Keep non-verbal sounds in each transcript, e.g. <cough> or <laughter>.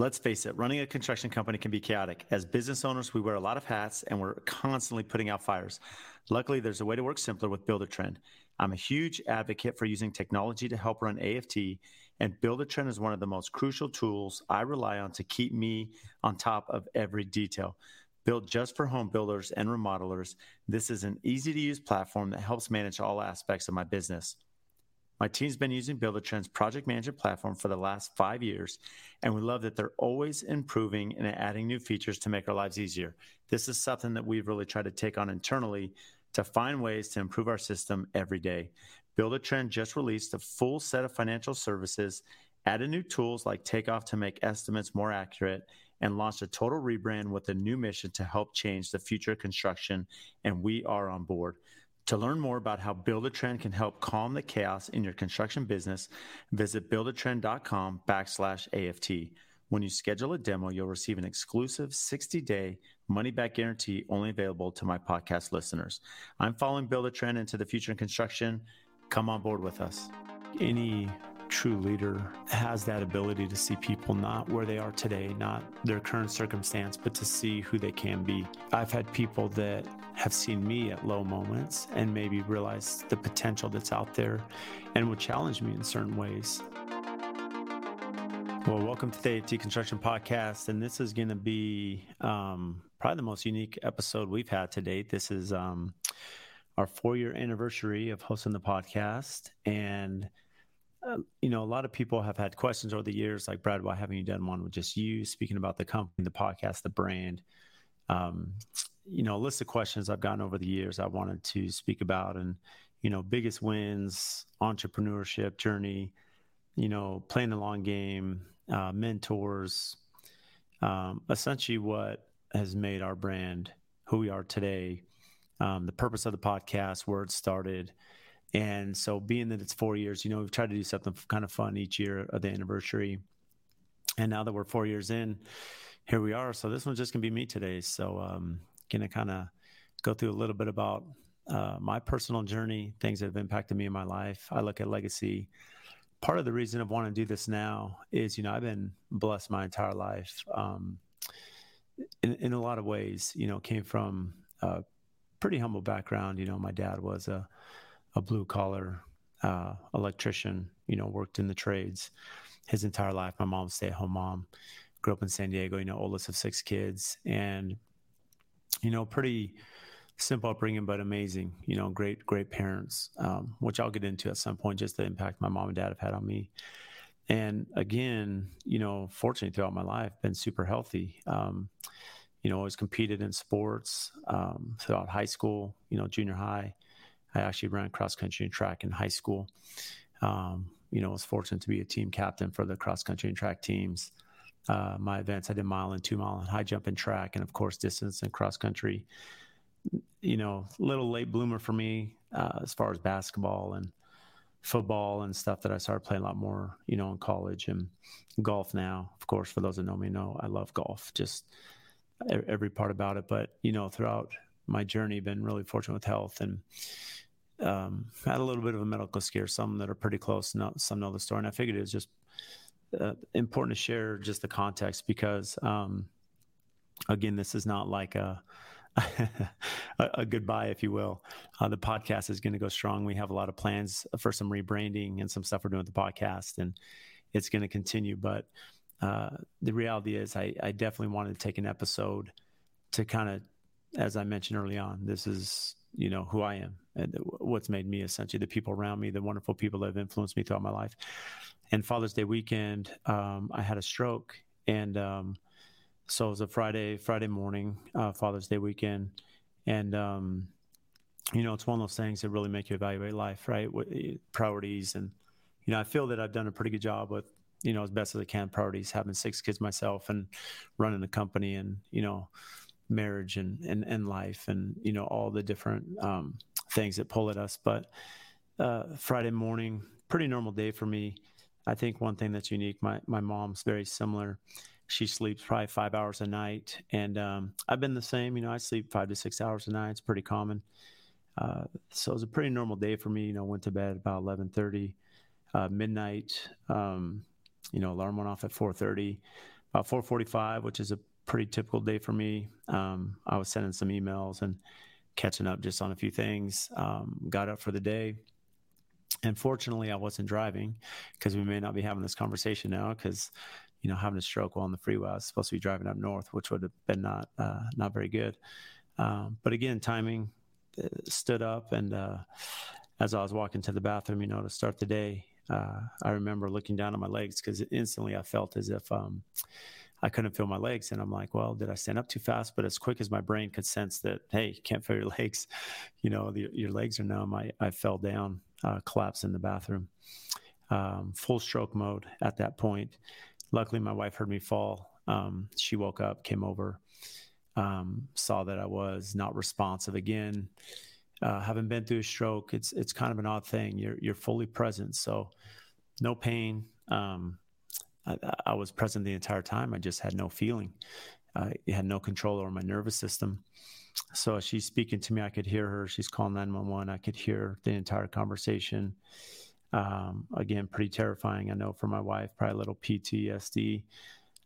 Let's face it, running a construction company can be chaotic. As business owners, we wear a lot of hats and we're constantly putting out fires. Luckily, there's a way to work simpler with Buildertrend. I'm a huge advocate for using technology to help run AFT, and Buildertrend is one of the most crucial tools I rely on to keep me on top of every detail. Built just for home builders and remodelers, this is an easy to use platform that helps manage all aspects of my business. My team's been using Buildertrend's project management platform for the last five years, and we love that they're always improving and adding new features to make our lives easier. This is something that we've really tried to take on internally to find ways to improve our system every day. Buildertrend just released a full set of financial services, added new tools like Takeoff to make estimates more accurate, and launched a total rebrand with a new mission to help change the future of construction, and we are on board. To learn more about how Buildertrend can help calm the chaos in your construction business, visit buildertrend.com backslash AFT. When you schedule a demo, you'll receive an exclusive 60-day money-back guarantee only available to my podcast listeners. I'm following Buildertrend into the future in construction. Come on board with us. Any true leader has that ability to see people not where they are today, not their current circumstance, but to see who they can be. I've had people that have seen me at low moments and maybe realized the potential that's out there and would challenge me in certain ways. Well, welcome to the AFT Construction Podcast, and this is going to be um, probably the most unique episode we've had to date. This is um, our four year anniversary of hosting the podcast, and you know, a lot of people have had questions over the years, like Brad, why haven't you done one with just you? Speaking about the company, the podcast, the brand. Um, you know, a list of questions I've gotten over the years I wanted to speak about, and you know, biggest wins, entrepreneurship journey, you know, playing the long game, uh, mentors, um, essentially what has made our brand who we are today, um, the purpose of the podcast, where it started, and so, being that it's four years, you know, we've tried to do something kind of fun each year of the anniversary. And now that we're four years in, here we are. So, this one's just to be me today. So, um, going to kind of go through a little bit about uh, my personal journey, things that have impacted me in my life. I look at legacy. Part of the reason I want to do this now is, you know, I've been blessed my entire life um, in, in a lot of ways. You know, came from a pretty humble background. You know, my dad was a a blue collar uh, electrician, you know, worked in the trades his entire life. My mom's stay at home mom, grew up in San Diego, you know, oldest of six kids, and you know, pretty simple upbringing, but amazing. You know, great, great parents, um, which I'll get into at some point, just the impact my mom and dad have had on me. And again, you know, fortunately throughout my life, been super healthy. Um, you know, always competed in sports um, throughout high school, you know, junior high. I actually ran cross country and track in high school. Um, you know, was fortunate to be a team captain for the cross country and track teams. Uh, my events, I did mile and two mile and high jump and track, and of course, distance and cross country. You know, little late bloomer for me uh, as far as basketball and football and stuff that I started playing a lot more, you know, in college and golf now. Of course, for those that know me, know I love golf, just every part about it. But, you know, throughout my journey, been really fortunate with health and um, had a little bit of a medical scare. Some that are pretty close, not, some know the story. And I figured it was just uh, important to share just the context because, um, again, this is not like a <laughs> a, a, goodbye, if you will. Uh, the podcast is going to go strong. We have a lot of plans for some rebranding and some stuff we're doing with the podcast, and it's going to continue. But uh, the reality is, I, I, definitely wanted to take an episode to kind of, as I mentioned early on, this is you know who I am and what's made me essentially the people around me, the wonderful people that have influenced me throughout my life. And Father's Day weekend, um, I had a stroke, and um, so it was a Friday Friday morning, uh, Father's Day weekend, and um, you know it's one of those things that really make you evaluate life, right? Eh, priorities, and you know I feel that I've done a pretty good job with you know as best as I can priorities, having six kids myself and running the company, and you know marriage and, and, and life and, you know, all the different um, things that pull at us. But uh, Friday morning, pretty normal day for me. I think one thing that's unique, my, my mom's very similar. She sleeps probably five hours a night. And um, I've been the same. You know, I sleep five to six hours a night. It's pretty common. Uh, so it was a pretty normal day for me. You know, went to bed about 1130, uh, midnight. Um, you know, alarm went off at 430 about 4:45, which is a pretty typical day for me. Um, I was sending some emails and catching up just on a few things. Um, got up for the day. And fortunately, I wasn't driving because we may not be having this conversation now because, you know, having a stroke while on the freeway, I was supposed to be driving up north, which would have been not uh, not very good. Um, but again, timing uh, stood up, and uh, as I was walking to the bathroom, you know, to start the day, uh, I remember looking down at my legs because instantly I felt as if um, I couldn't feel my legs. And I'm like, well, did I stand up too fast? But as quick as my brain could sense that, hey, can't feel your <laughs> legs, you know, the, your legs are numb, I, I fell down, uh, collapsed in the bathroom. Um, full stroke mode at that point. Luckily, my wife heard me fall. Um, she woke up, came over, um, saw that I was not responsive again. Uh, having been through a stroke, it's it's kind of an odd thing. You're you're fully present, so no pain. Um, I, I, was present the entire time. I just had no feeling. I had no control over my nervous system. So she's speaking to me. I could hear her. She's calling 911. I could hear the entire conversation. Um, again, pretty terrifying. I know for my wife, probably a little PTSD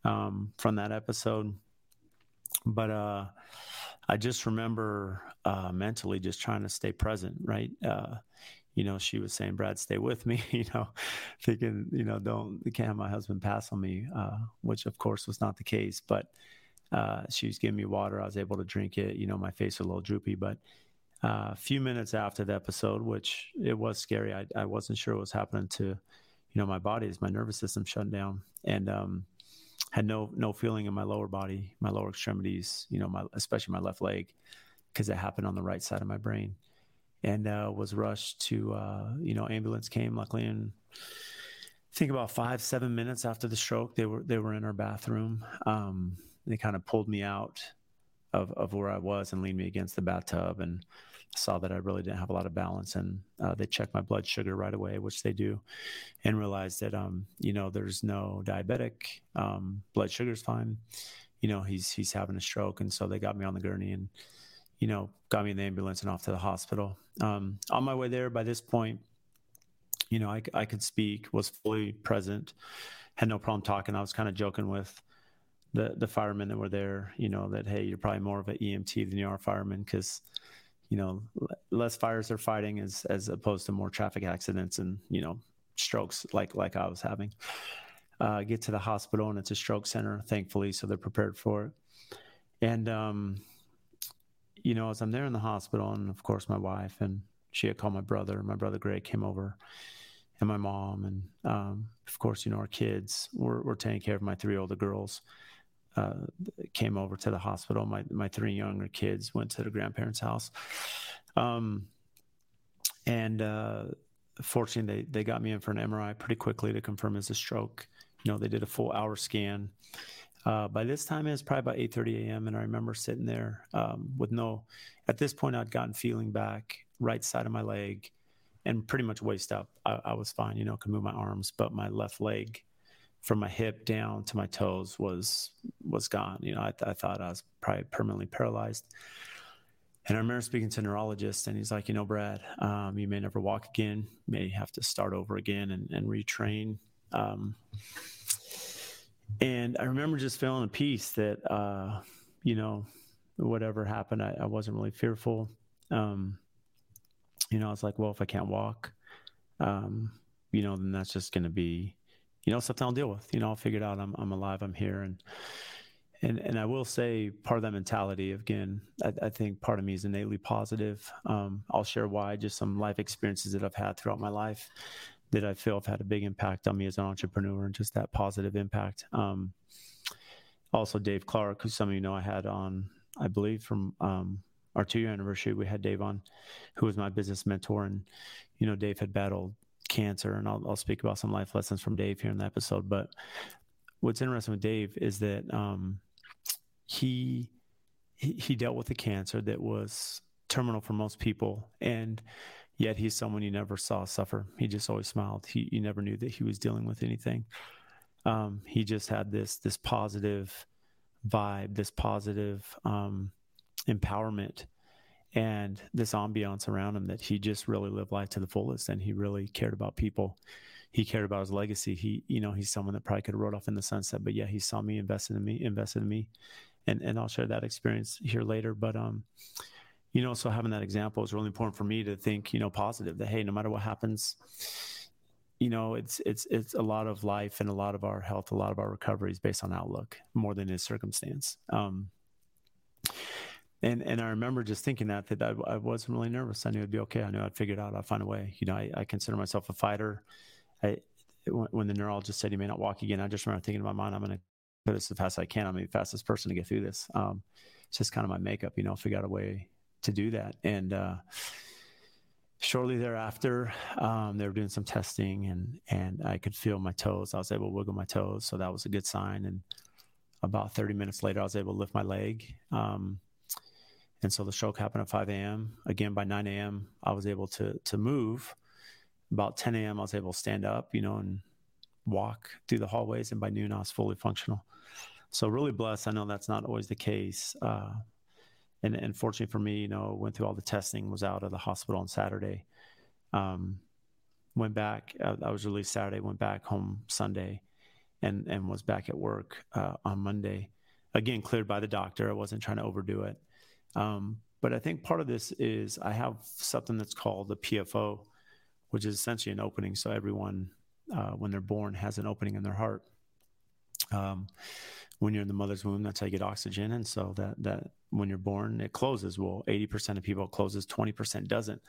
um, from that episode. But uh, I just remember uh, mentally just trying to stay present, right? Uh, you know, she was saying, Brad, stay with me, <laughs> you know, thinking, you know, don't, can't have my husband pass on me, uh, which of course was not the case. But uh, she was giving me water. I was able to drink it. You know, my face was a little droopy. But uh, a few minutes after the episode, which it was scary, I, I wasn't sure what was happening to, you know, my body as my nervous system shut down. And, um, had no no feeling in my lower body, my lower extremities, you know, my especially my left leg, because it happened on the right side of my brain and uh, was rushed to uh, you know ambulance came luckily and I think about five seven minutes after the stroke they were they were in our bathroom. Um, they kind of pulled me out of, of where I was and leaned me against the bathtub and saw that I really didn't have a lot of balance and uh, they checked my blood sugar right away which they do and realized that um, you know there's no diabetic um, blood sugar's fine. You know he's he's having a stroke and so they got me on the gurney and you know, got me in the ambulance and off to the hospital. Um, on my way there, by this point, you know, I, I could speak, was fully present, had no problem talking. I was kind of joking with the the firemen that were there, you know, that hey, you're probably more of an EMT than you are a fireman because, you know, less fires are fighting as as opposed to more traffic accidents and you know strokes like like I was having. Uh, get to the hospital and it's a stroke center, thankfully, so they're prepared for it. And um, you know, as I'm there in the hospital, and of course my wife and she had called my brother. My brother Greg came over, and my mom, and um, of course, you know, our kids were, were taking care of my three older girls. Uh, came over to the hospital. My my three younger kids went to their grandparents' house, um, and uh, fortunately, they they got me in for an MRI pretty quickly to confirm it's a stroke. You know, they did a full hour scan. Uh, by this time, it was probably about 8:30 a.m. And I remember sitting there um, with no. At this point, I'd gotten feeling back, right side of my leg, and pretty much waist up. I, I was fine, you know, could move my arms, but my left leg, from my hip down to my toes, was was gone. You know, I, I thought I was probably permanently paralyzed. And I remember speaking to a neurologist, and he's like, you know, Brad, um, you may never walk again. May have to start over again and, and retrain. Um, and I remember just feeling a peace that, uh, you know, whatever happened, I, I wasn't really fearful. Um, you know, I was like, well, if I can't walk, um, you know, then that's just going to be, you know, something I'll deal with. You know, I'll figure it out. I'm, I'm alive. I'm here. And, and, and I will say part of that mentality, again, I, I think part of me is innately positive. Um, I'll share why, just some life experiences that I've had throughout my life that I feel have had a big impact on me as an entrepreneur and just that positive impact. Um, also, Dave Clark, who some of you know I had on, I believe, from um, our two year anniversary, we had Dave on, who was my business mentor. And, you know, Dave had battled cancer, and I'll, I'll speak about some life lessons from Dave here in the episode. But what's interesting with Dave is that um, he, he he dealt with a cancer that was terminal for most people, and Yet he's someone you never saw suffer. He just always smiled. He you never knew that he was dealing with anything. Um, he just had this this positive vibe, this positive um, empowerment, and this ambiance around him that he just really lived life to the fullest. And he really cared about people. he cared about his legacy. He, you know, he's someone that probably could have rode off in the sunset, but yeah, he saw me invested in me, invested in me, and and I'll share that experience here later. But um, you know, so having that example is really important for me to think, you know, positive. That hey, no matter what happens, you know, it's it's it's a lot of life and a lot of our health, a lot of our recovery is based on outlook more than is circumstance. Um, and and I remember just thinking that that I, I, wasn't really nervous. I knew it'd be okay. I knew I'd figure it out. I'd find a way. You know, I, I consider myself a fighter. I, when the neurologist said he may not walk again, I just remember thinking in my mind, I'm going to do this as fast as I can. I'm the fastest person to get through this. Um, it's just kind of my makeup, you know, figure out a way to do that. And uh, shortly thereafter, um, they were doing some testing, and and I could feel my toes. I was able to wiggle my toes, so that was a good sign. And about 30 minutes later, I was able to lift my leg. Um, and so the stroke happened at 5 a.m. Again, by 9 a.m., I was able to to move. About 10 a.m., I was able to stand up, you know, and walk through the hallways. And by noon, I was fully functional. So really blessed. I know that's not always the case. Uh, and, and fortunately for me, you know, went through all the testing, was out of the hospital on Saturday. Um, went back. I was released Saturday. Went back home Sunday, and and was back at work uh, on Monday. Again, cleared by the doctor. I wasn't trying to overdo it. Um, but I think part of this is I have something that's called the PFO, which is essentially an opening. So everyone, uh, when they're born, has an opening in their heart. Um, when you're in the mother's womb, that's how you get oxygen. And so that that when you're born, it closes. Well, 80% of people it closes, 20% doesn't.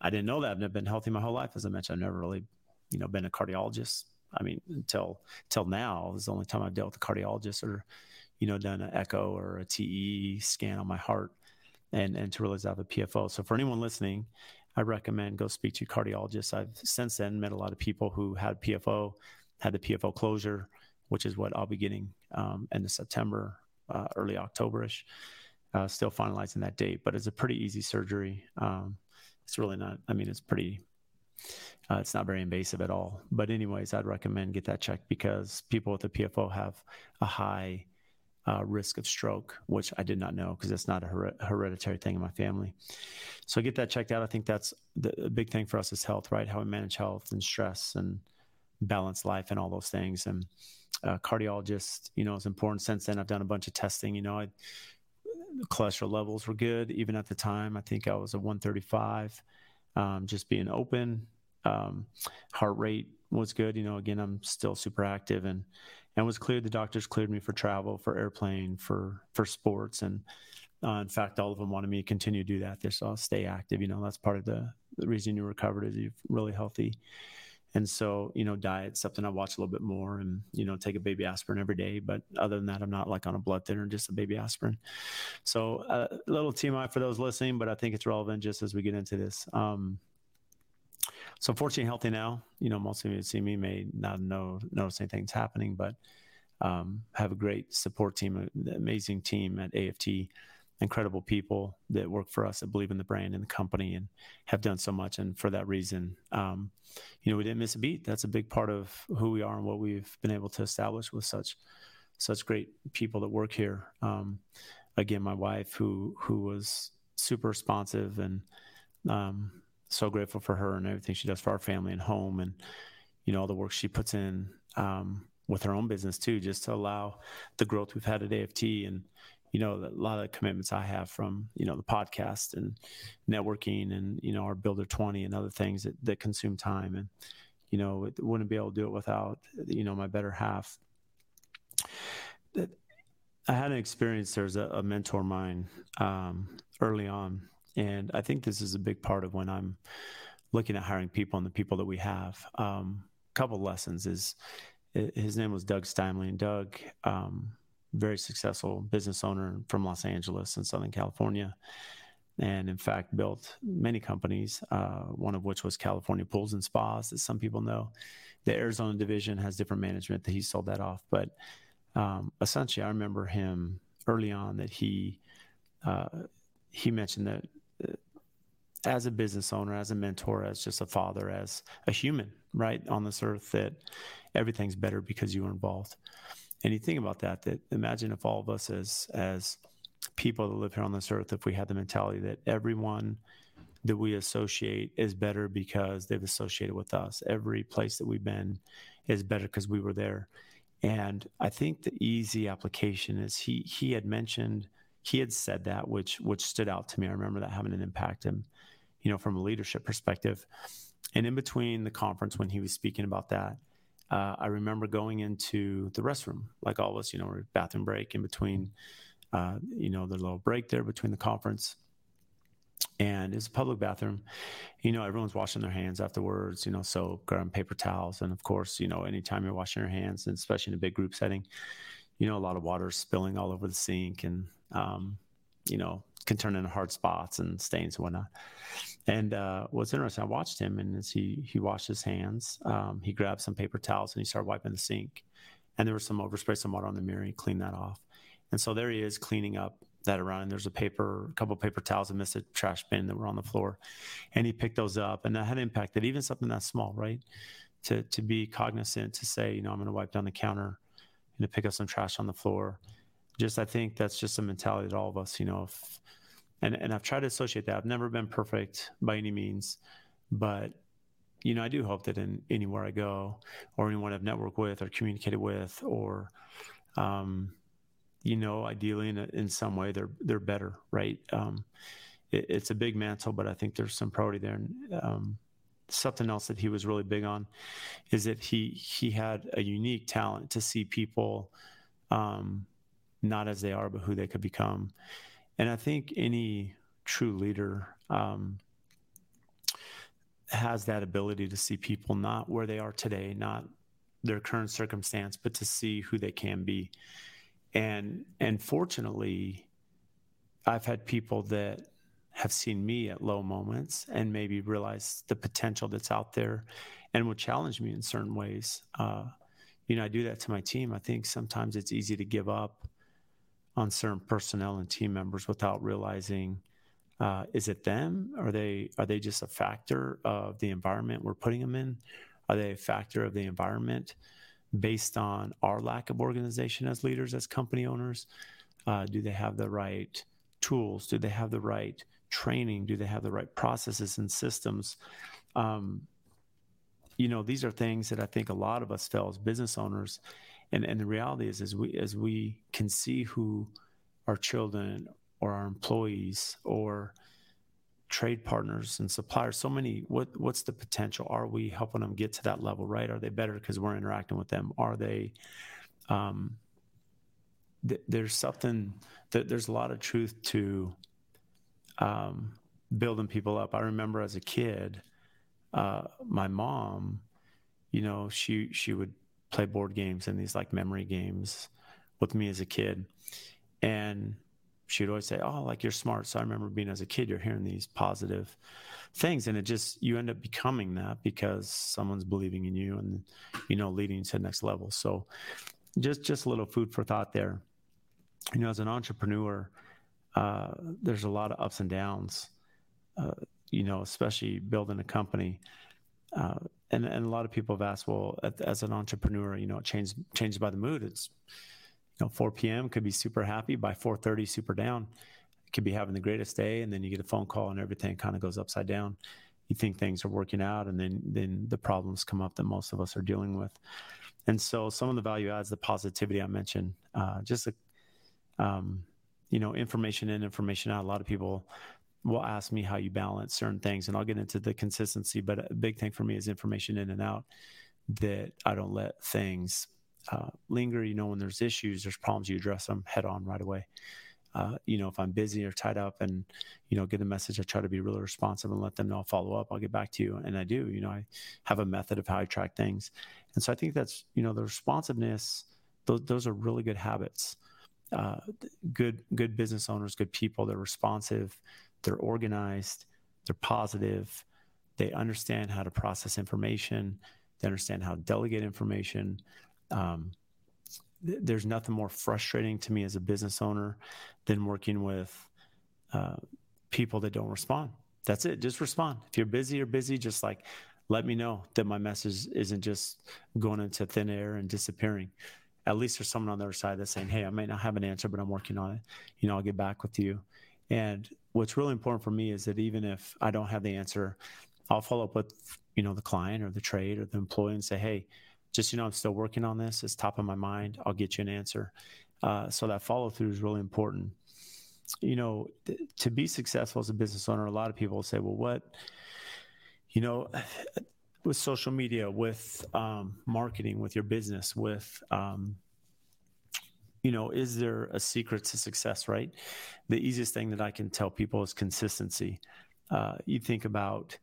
I didn't know that. I've never been healthy my whole life. As I mentioned, I've never really, you know, been a cardiologist. I mean, until until now, is the only time I've dealt with a cardiologist or, you know, done an echo or a TE scan on my heart and and to realize I have a PFO. So for anyone listening, I recommend go speak to a cardiologist. I've since then met a lot of people who had PFO, had the PFO closure, which is what I'll be getting um, end of September, uh, early Octoberish. Uh, still finalizing that date, but it's a pretty easy surgery. Um, it's really not. I mean, it's pretty. Uh, it's not very invasive at all. But anyways, I'd recommend get that checked because people with a PFO have a high uh, risk of stroke, which I did not know because it's not a her- hereditary thing in my family. So get that checked out. I think that's the big thing for us is health, right? How we manage health and stress and balance life and all those things. And uh, cardiologist, you know, is important. Since then, I've done a bunch of testing. You know, I, cholesterol levels were good even at the time. I think I was a 135. Um, just being open, um, heart rate was good. You know, again, I'm still super active and and was cleared. The doctors cleared me for travel, for airplane, for for sports, and uh, in fact, all of them wanted me to continue to do that. They saw stay active. You know, that's part of the, the reason you recovered is you're really healthy. And so, you know, diet something I watch a little bit more and, you know, take a baby aspirin every day. But other than that, I'm not like on a blood thinner, just a baby aspirin. So uh, a little TMI for those listening, but I think it's relevant just as we get into this. Um, so fortunately healthy now, you know, most of you see me may not know, notice anything's happening, but um, have a great support team, amazing team at AFT incredible people that work for us that believe in the brand and the company and have done so much. And for that reason, um, you know, we didn't miss a beat. That's a big part of who we are and what we've been able to establish with such such great people that work here. Um, again, my wife, who who was super responsive and um, so grateful for her and everything she does for our family and home, and you know all the work she puts in um, with her own business too, just to allow the growth we've had at AFT and you know, a lot of commitments I have from, you know, the podcast and networking and, you know, our Builder 20 and other things that, that consume time. And, you know, wouldn't be able to do it without, you know, my better half. I had an experience. There's a, a mentor of mine um, early on. And I think this is a big part of when I'm looking at hiring people and the people that we have. Um, a couple lessons is his name was Doug Steinley. And Doug, um, very successful business owner from Los Angeles in Southern California. And in fact, built many companies, uh, one of which was California Pools and Spas, that some people know. The Arizona division has different management that he sold that off. But um, essentially, I remember him early on that he uh, he mentioned that uh, as a business owner, as a mentor, as just a father, as a human, right on this earth, that everything's better because you were involved. And you think about that, that imagine if all of us as as people that live here on this earth, if we had the mentality that everyone that we associate is better because they've associated with us. Every place that we've been is better because we were there. And I think the easy application is he he had mentioned he had said that which which stood out to me. I remember that having an impact him, you know, from a leadership perspective. And in between the conference when he was speaking about that, uh, I remember going into the restroom, like all of us, you know, bathroom break in between, uh, you know, the little break there between the conference and it's a public bathroom. You know, everyone's washing their hands afterwards. You know, soap, grabbing paper towels, and of course, you know, anytime you're washing your hands, and especially in a big group setting, you know, a lot of water spilling all over the sink, and um, you know, can turn into hard spots and stains and whatnot. And uh, what's interesting, I watched him, and as he he washed his hands, um, he grabbed some paper towels and he started wiping the sink, and there was some overspray, some water on the mirror. He cleaned that off, and so there he is cleaning up that around and there's a paper a couple paper towels missed a trash bin that were on the floor. And he picked those up and that had impacted even something that small right? To to be cognizant to say you know i'm going to wipe down the counter and to pick up some trash on the floor. Just i think that's just a mentality that all of us you know if, and and i've tried to associate that i've never been perfect by any means but you know i do hope that in anywhere i go or anyone i've networked with or communicated with or um, you know, ideally in, a, in some way they're they're better, right? Um, it, it's a big mantle, but I think there's some priority there. And, um, something else that he was really big on is that he he had a unique talent to see people um, not as they are, but who they could become. And I think any true leader um, has that ability to see people not where they are today, not their current circumstance, but to see who they can be. And and fortunately i've had people that have seen me at low moments and maybe realize the potential that's out there and will challenge me in certain ways. Uh, you know i do that to my team. I think sometimes it's easy to give up on certain personnel and team members without realizing uh, is it them are they are they just a factor of the environment we're putting them in are they a factor of the environment based on our lack of organization as leaders, as company owners? Uh, do they have the right tools? Do they have the right training? Do they have the right processes and systems? Um, you know, these are things that I think a lot of us feel as business owners. And, and the reality is, as we, as we can see who our children or our employees or trade partners and suppliers so many what what's the potential? Are we helping them get to that level right? Are they better because we're interacting with them? Are they um, th- there's something that there's a lot of truth to um, building people up. I remember as a kid uh, my mom you know she she would play board games and these like memory games with me as a kid and she'd always say, "Oh, like you're smart." So I remember being as a kid, you're hearing these positive things, and it just you end up becoming that because someone's believing in you and you know leading to the next level. So just just a little food for thought there. You know, as an entrepreneur, uh, there's a lot of ups and downs. Uh, you know, especially building a company. Uh, and, and a lot of people have asked, well, as an entrepreneur, you know, it changes changes by the mood. It's you know 4 p.m. could be super happy by 4:30 super down. could be having the greatest day, and then you get a phone call and everything kind of goes upside down. You think things are working out, and then then the problems come up that most of us are dealing with. And so some of the value adds, the positivity I mentioned, uh, just a, um, you know, information in, information out. A lot of people will ask me how you balance certain things, and I'll get into the consistency. But a big thing for me is information in and out. That I don't let things uh, linger. You know, when there's issues, there's problems, you address them head on right away. Uh, you know, if I'm busy or tied up and, you know, get a message, I try to be really responsive and let them know I'll follow up. I'll get back to you. And I do, you know, I have a method of how I track things. And so I think that's, you know, the responsiveness, those, those are really good habits. Uh, good, good business owners, good people, they're responsive, they're organized, they're positive, they understand how to process information, they understand how to delegate information, um, th- there's nothing more frustrating to me as a business owner than working with uh, people that don't respond. That's it. Just respond. If you're busy, you're busy. Just like let me know that my message isn't just going into thin air and disappearing. At least there's someone on the other side that's saying, "Hey, I may not have an answer, but I'm working on it. You know, I'll get back with you." And what's really important for me is that even if I don't have the answer, I'll follow up with you know the client or the trade or the employee and say, hey, just you know, I'm still working on this. It's top of my mind. I'll get you an answer. Uh, so that follow through is really important. You know, th- to be successful as a business owner, a lot of people will say, well, what, you know, with social media, with um, marketing, with your business, with um, you know, is there a secret to success, right? The easiest thing that I can tell people is consistency. Uh, you think about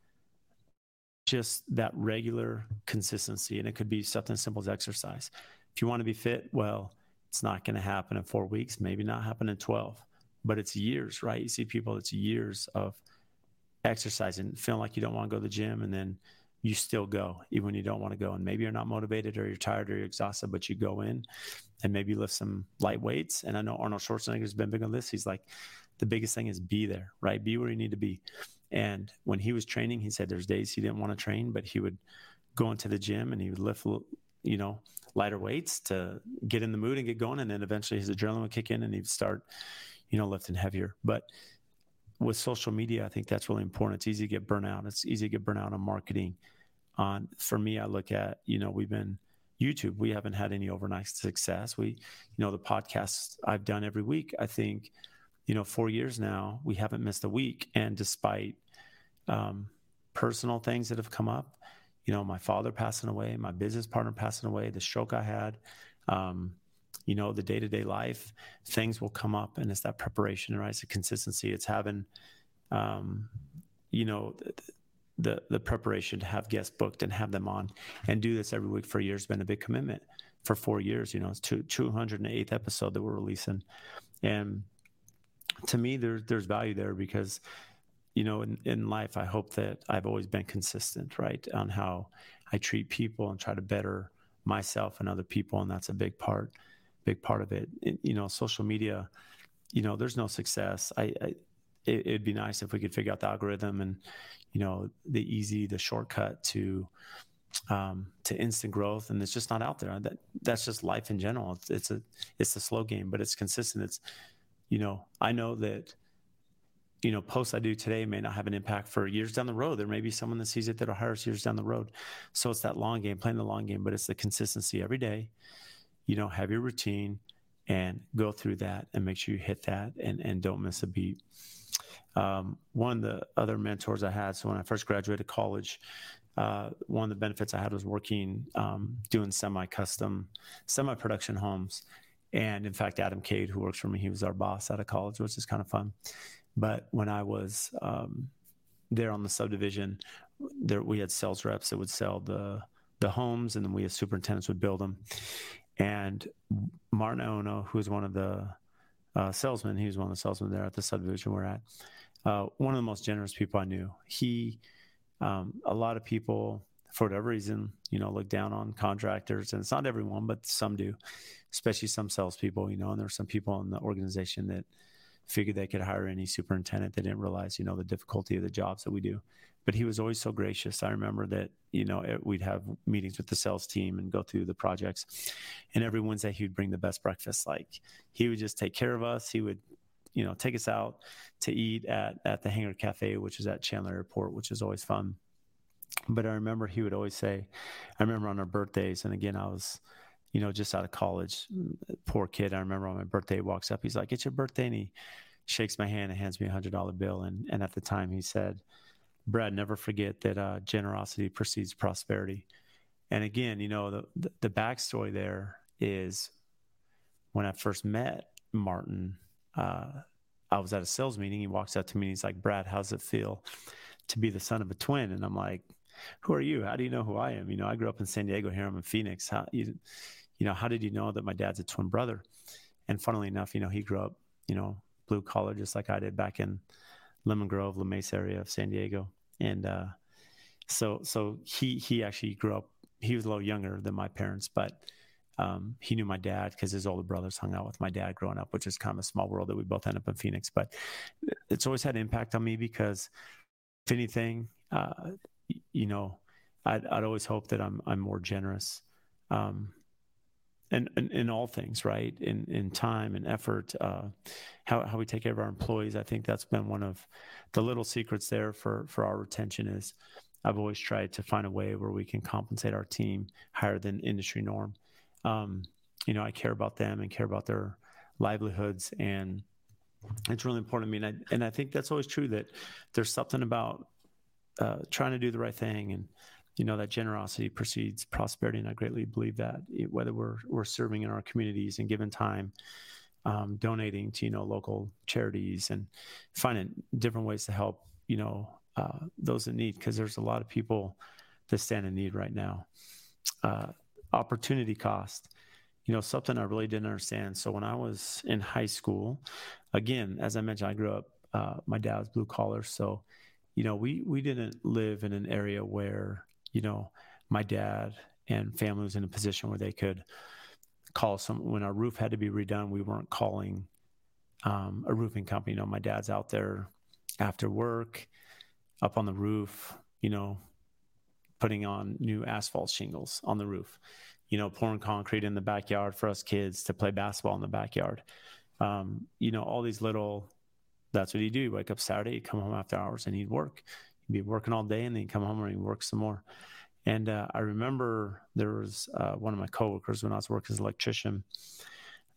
just that regular consistency, and it could be something simple as exercise. If you want to be fit, well, it's not going to happen in four weeks, maybe not happen in 12, but it's years, right? You see people, it's years of exercising, feeling like you don't want to go to the gym, and then you still go even when you don't want to go and maybe you're not motivated or you're tired or you're exhausted but you go in and maybe lift some light weights. And i know arnold schwarzenegger's been big on this. He's like the biggest thing is be there right? Be where you need to be. And when he was training he said there's days he didn't want to train but he would go into the gym and he would lift you know lighter weights to get in the mood and get going and then eventually his adrenaline would kick in and he'd start you know lifting heavier. But with social media, I think that's really important. It's easy to get burnout. It's easy to get burnout on marketing on for me i look at you know we've been youtube. We haven't had any overnight success. We you know the podcasts i've done every week i think you know four years now we haven't missed a week. And despite um, personal things that have come up you know my father passing away my business partner passing away the stroke i had um, you know the day-to-day life things will come up and it's that preparation right? It's a consistency. It's having um, you know the the preparation to have guests booked and have them on. And do this every week for a year has been a big commitment for four years you know it's two, 208th episode that we're releasing. And to me there's there's value there because you know in, in life i hope that i've always been consistent right on how i treat people and try to better myself and other people and that's a big part big part of it, it you know social media you know there's no success. I, I it, would be nice if we could figure out the algorithm and you know the easy the shortcut to um, to instant growth and it's just not out there. That that's just life in general. It's, it's a it's a slow game but it's consistent. It's you know i know that you know posts i do today may not have an impact for years down the road. There may be someone that sees it that'll hire us years down the road. So it's that long game playing the long game but it's the consistency every day. You know have your routine and go through that and make sure you hit that and and don't miss a beat um, one of the other mentors I had, so when I first graduated college, uh, one of the benefits I had was working um, doing semi-custom, semi-production homes. And in fact, Adam Cade, who works for me, he was our boss out of college, which is kind of fun. But when I was um, there on the subdivision, there we had sales reps that would sell the the homes, and then we as superintendents would build them. And Martin Ono, who was one of the uh, salesmen, he was one of the salesmen there at the subdivision we're at uh, one of the most generous people I knew. He, um, a lot of people, for whatever reason, you know, look down on contractors, and it's not everyone, but some do, especially some salespeople, you know. And there are some people in the organization that figured they could hire any superintendent. They didn't realize, you know, the difficulty of the jobs that we do. But he was always so gracious. I remember that, you know, we'd have meetings with the sales team and go through the projects. And every Wednesday, he would bring the best breakfast. Like he would just take care of us. He would you know take us out to eat at at the Hangar Cafe, which is at Chandler Airport, which is always fun. But I remember he would always say, I remember on our birthdays, and again I was, you know, just out of college, poor kid. I remember on my birthday, he walks up, he's like, "It's your birthday," and he shakes my hand and hands me a hundred dollar bill. And and at the time he said, "Brad, never forget that uh, generosity precedes prosperity." And again, you know, the the backstory there is when I first met Martin uh, I was at a sales meeting. He walks up to me and he's like, Brad, how's it feel to be the son of a twin? And I'm like, who are you? How do you know who I am? You know, I grew up in San Diego. Here I'm in Phoenix. How you, you know, how did you know that my dad's a twin brother? And funnily enough, you know, he grew up, you know, blue collar just like I did back in Lemon Grove, La Mesa area of San Diego. And uh, so, so he he actually grew up. He was a little younger than my parents, but um, he knew my dad because his older brothers hung out with my dad growing up, which is kind of a small world that we both end up in Phoenix. But it's always had an impact on me because, if anything, uh, you know, I'd, I'd, always hope that I'm I'm more generous. Um, and in all things, right? In in time and effort, uh, how how we take care of our employees. I think that's been one of the little secrets there for for our retention. Is I've always tried to find a way where we can compensate our team higher than industry norm. Um, you know, I care about them and care about their livelihoods, and it's really important to me. And I, and I think that's always true that there's something about uh, trying to do the right thing. And you know that generosity precedes prosperity. And i greatly believe that whether we're we're serving in our communities and giving time um, donating to you know local charities and finding different ways to help you know uh, those in need. Because there's a lot of people that stand in need right now. Uh, opportunity cost you know something i really didn't understand. So when i was in high school again as i mentioned i grew up uh, my dad was blue collar. So you know we we didn't live in an area where you know my dad and family was in a position where they could call some when our roof had to be redone we weren't calling um, a roofing company. You know my dad's out there after work up on the roof you know putting on new asphalt shingles on the roof you know pouring concrete in the backyard for us kids to play basketball in the backyard um, you know all these little that's what he'd do. He'd wake up Saturday, he'd come home after hours, and he'd work. He'd be working all day, and then he'd come home and he'd work some more. And uh, I remember there was uh, one of my coworkers when I was working as an electrician,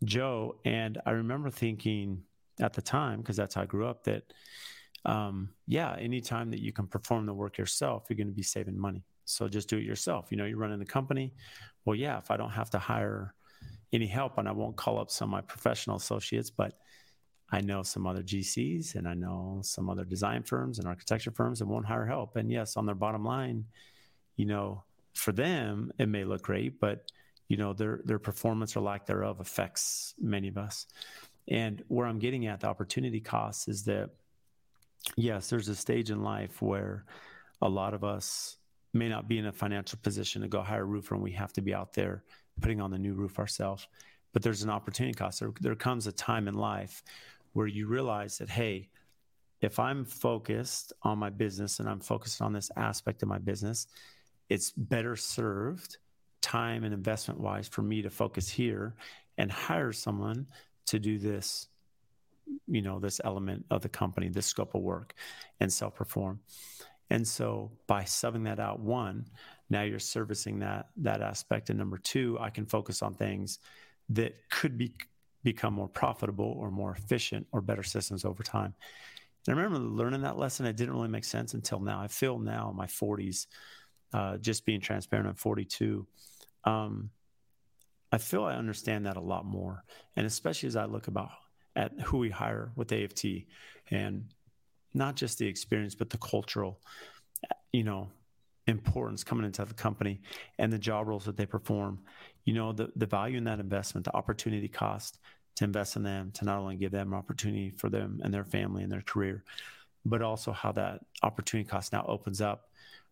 Joe, and I remember thinking at the time because that's how I grew up that, um, yeah, anytime that you can perform the work yourself, you're going to be saving money. So just do it yourself. You know, you're running the company. Well, yeah, if I don't have to hire any help, and I won't call up some of my professional associates, but I know some other GCs and I know some other design firms and architecture firms that won't hire help. And yes, on their bottom line, you know, for them it may look great, but you know their their performance or lack thereof affects many of us. And where I'm getting at the opportunity costs is that yes, there's a stage in life where a lot of us may not be in a financial position to go hire a roofer and we have to be out there putting on the new roof ourselves. But there's an opportunity cost. There, there comes a time in life where you realize that, hey, if I'm focused on my business and I'm focused on this aspect of my business, it's better served time and investment wise for me to focus here and hire someone to do this you know this element of the company this scope of work and self perform and so by subbing that out one now you're servicing that that aspect and number two i can focus on things that could be become more profitable or more efficient or better systems over time. And I remember learning that lesson. It didn't really make sense until now. I feel now in my 40s, uh, just being transparent, I'm 42. Um, I feel I understand that a lot more. And especially as I look about at who we hire with AFT and not just the experience, but the cultural, you know, importance coming into the company and the job roles that they perform. You know the, the value in that investment the opportunity cost to invest in them to not only give them opportunity for them and their family and their career but also how that opportunity cost now opens up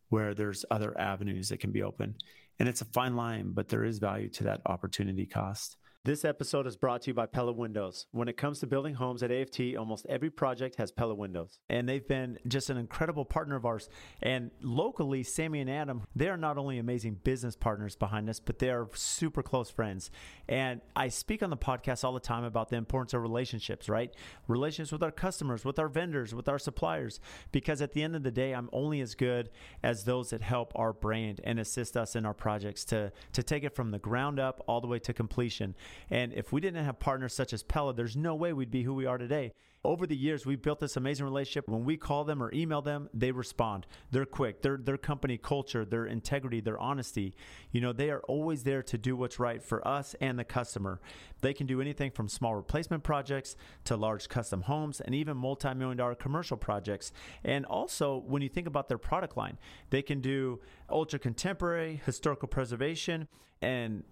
where there's other avenues that can be open. And it's a fine line but there is value to that opportunity cost this episode is brought to you by Pella Windows. When it comes to building homes at AFT, almost every project has Pella Windows. And they've been just an incredible partner of ours. And locally, Sammy and Adam, they are not only amazing business partners behind us, but they are super close friends. And I speak on the podcast all the time about the importance of relationships, right? Relationships with our customers, with our vendors, with our suppliers. Because at the end of the day, I'm only as good as those that help our brand and assist us in our projects to, to take it from the ground up all the way to completion. And if we didn't have partners such as Pella, there's no way we'd be who we are today. Over the years, we've built this amazing relationship. When we call them or email them, they respond. They're quick. Their their company culture, their integrity, their honesty. You know, they are always there to do what's right for us and the customer. They can do anything from small replacement projects to large custom homes and even multi-million dollar commercial projects. And also, when you think about their product line, they can do ultra contemporary, historical preservation, and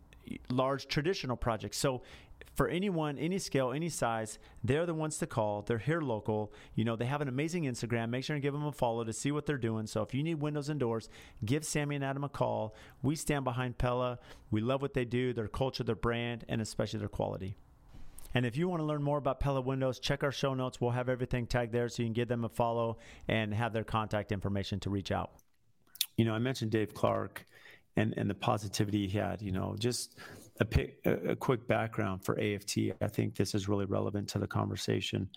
large traditional projects. So for anyone, any scale, any size, they're the ones to call. They're here local. You know, they have an amazing Instagram. Make sure and give them a follow to see what they're doing. So if you need windows and doors, give Sammy and Adam a call. We stand behind Pella. We love what they do, their culture, their brand, and especially their quality. And if you want to learn more about Pella Windows, check our show notes. We'll have everything tagged there so you can give them a follow and have their contact information to reach out. You know, I mentioned Dave Clark and and the positivity he had. You know, just a, a, quick background for AFT. I think this is really relevant to the conversation.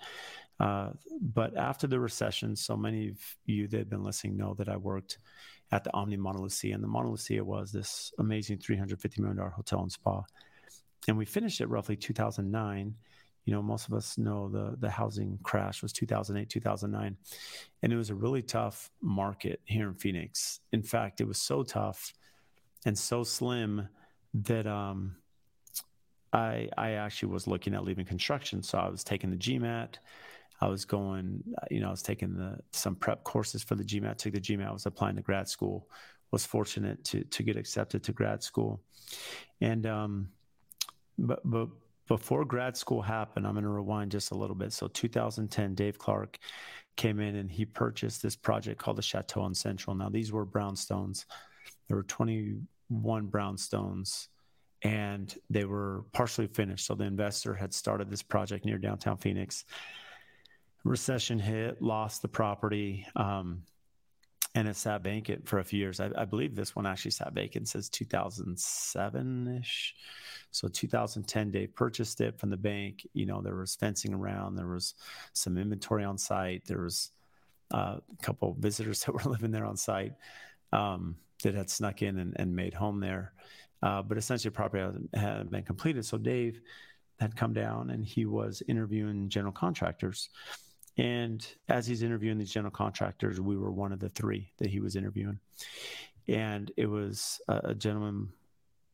Uh, but after the recession, so many of you that have been listening know that I worked at the Omni Lucia, and the Lucia was this amazing $350 million hotel and spa. And we finished it roughly 2009. You know, most of us know the the housing crash was 2008, 2009, and it was a really tough market here in Phoenix. In fact, it was so tough and so slim that um, I I actually was looking at leaving construction. So I was taking the GMAT. I was going, you know, I was taking the some prep courses for the GMAT. Took the GMAT. I was applying to grad school. Was fortunate to to get accepted to grad school, and um, but but before grad school happened, I'm going to rewind just a little bit. So 2010, Dave Clark came in and he purchased this project called the Chateau on Central. Now these were brownstones. There were 21 brownstones and they were partially finished. So the investor had started this project near downtown Phoenix recession hit, lost the property, um, and it sat vacant for a few years. I, I, believe this one actually sat vacant since 2007 ish. So 2010, Dave purchased it from the bank. You know, there was fencing around, there was some inventory on site, there was uh, a couple of visitors <laughs> that were living there on site um, that had snuck in and, and made home there. Uh, but essentially, property had been completed. So Dave had come down and he was interviewing general contractors. And as he's interviewing these general contractors, we were one of the three that he was interviewing. And it was a, a gentleman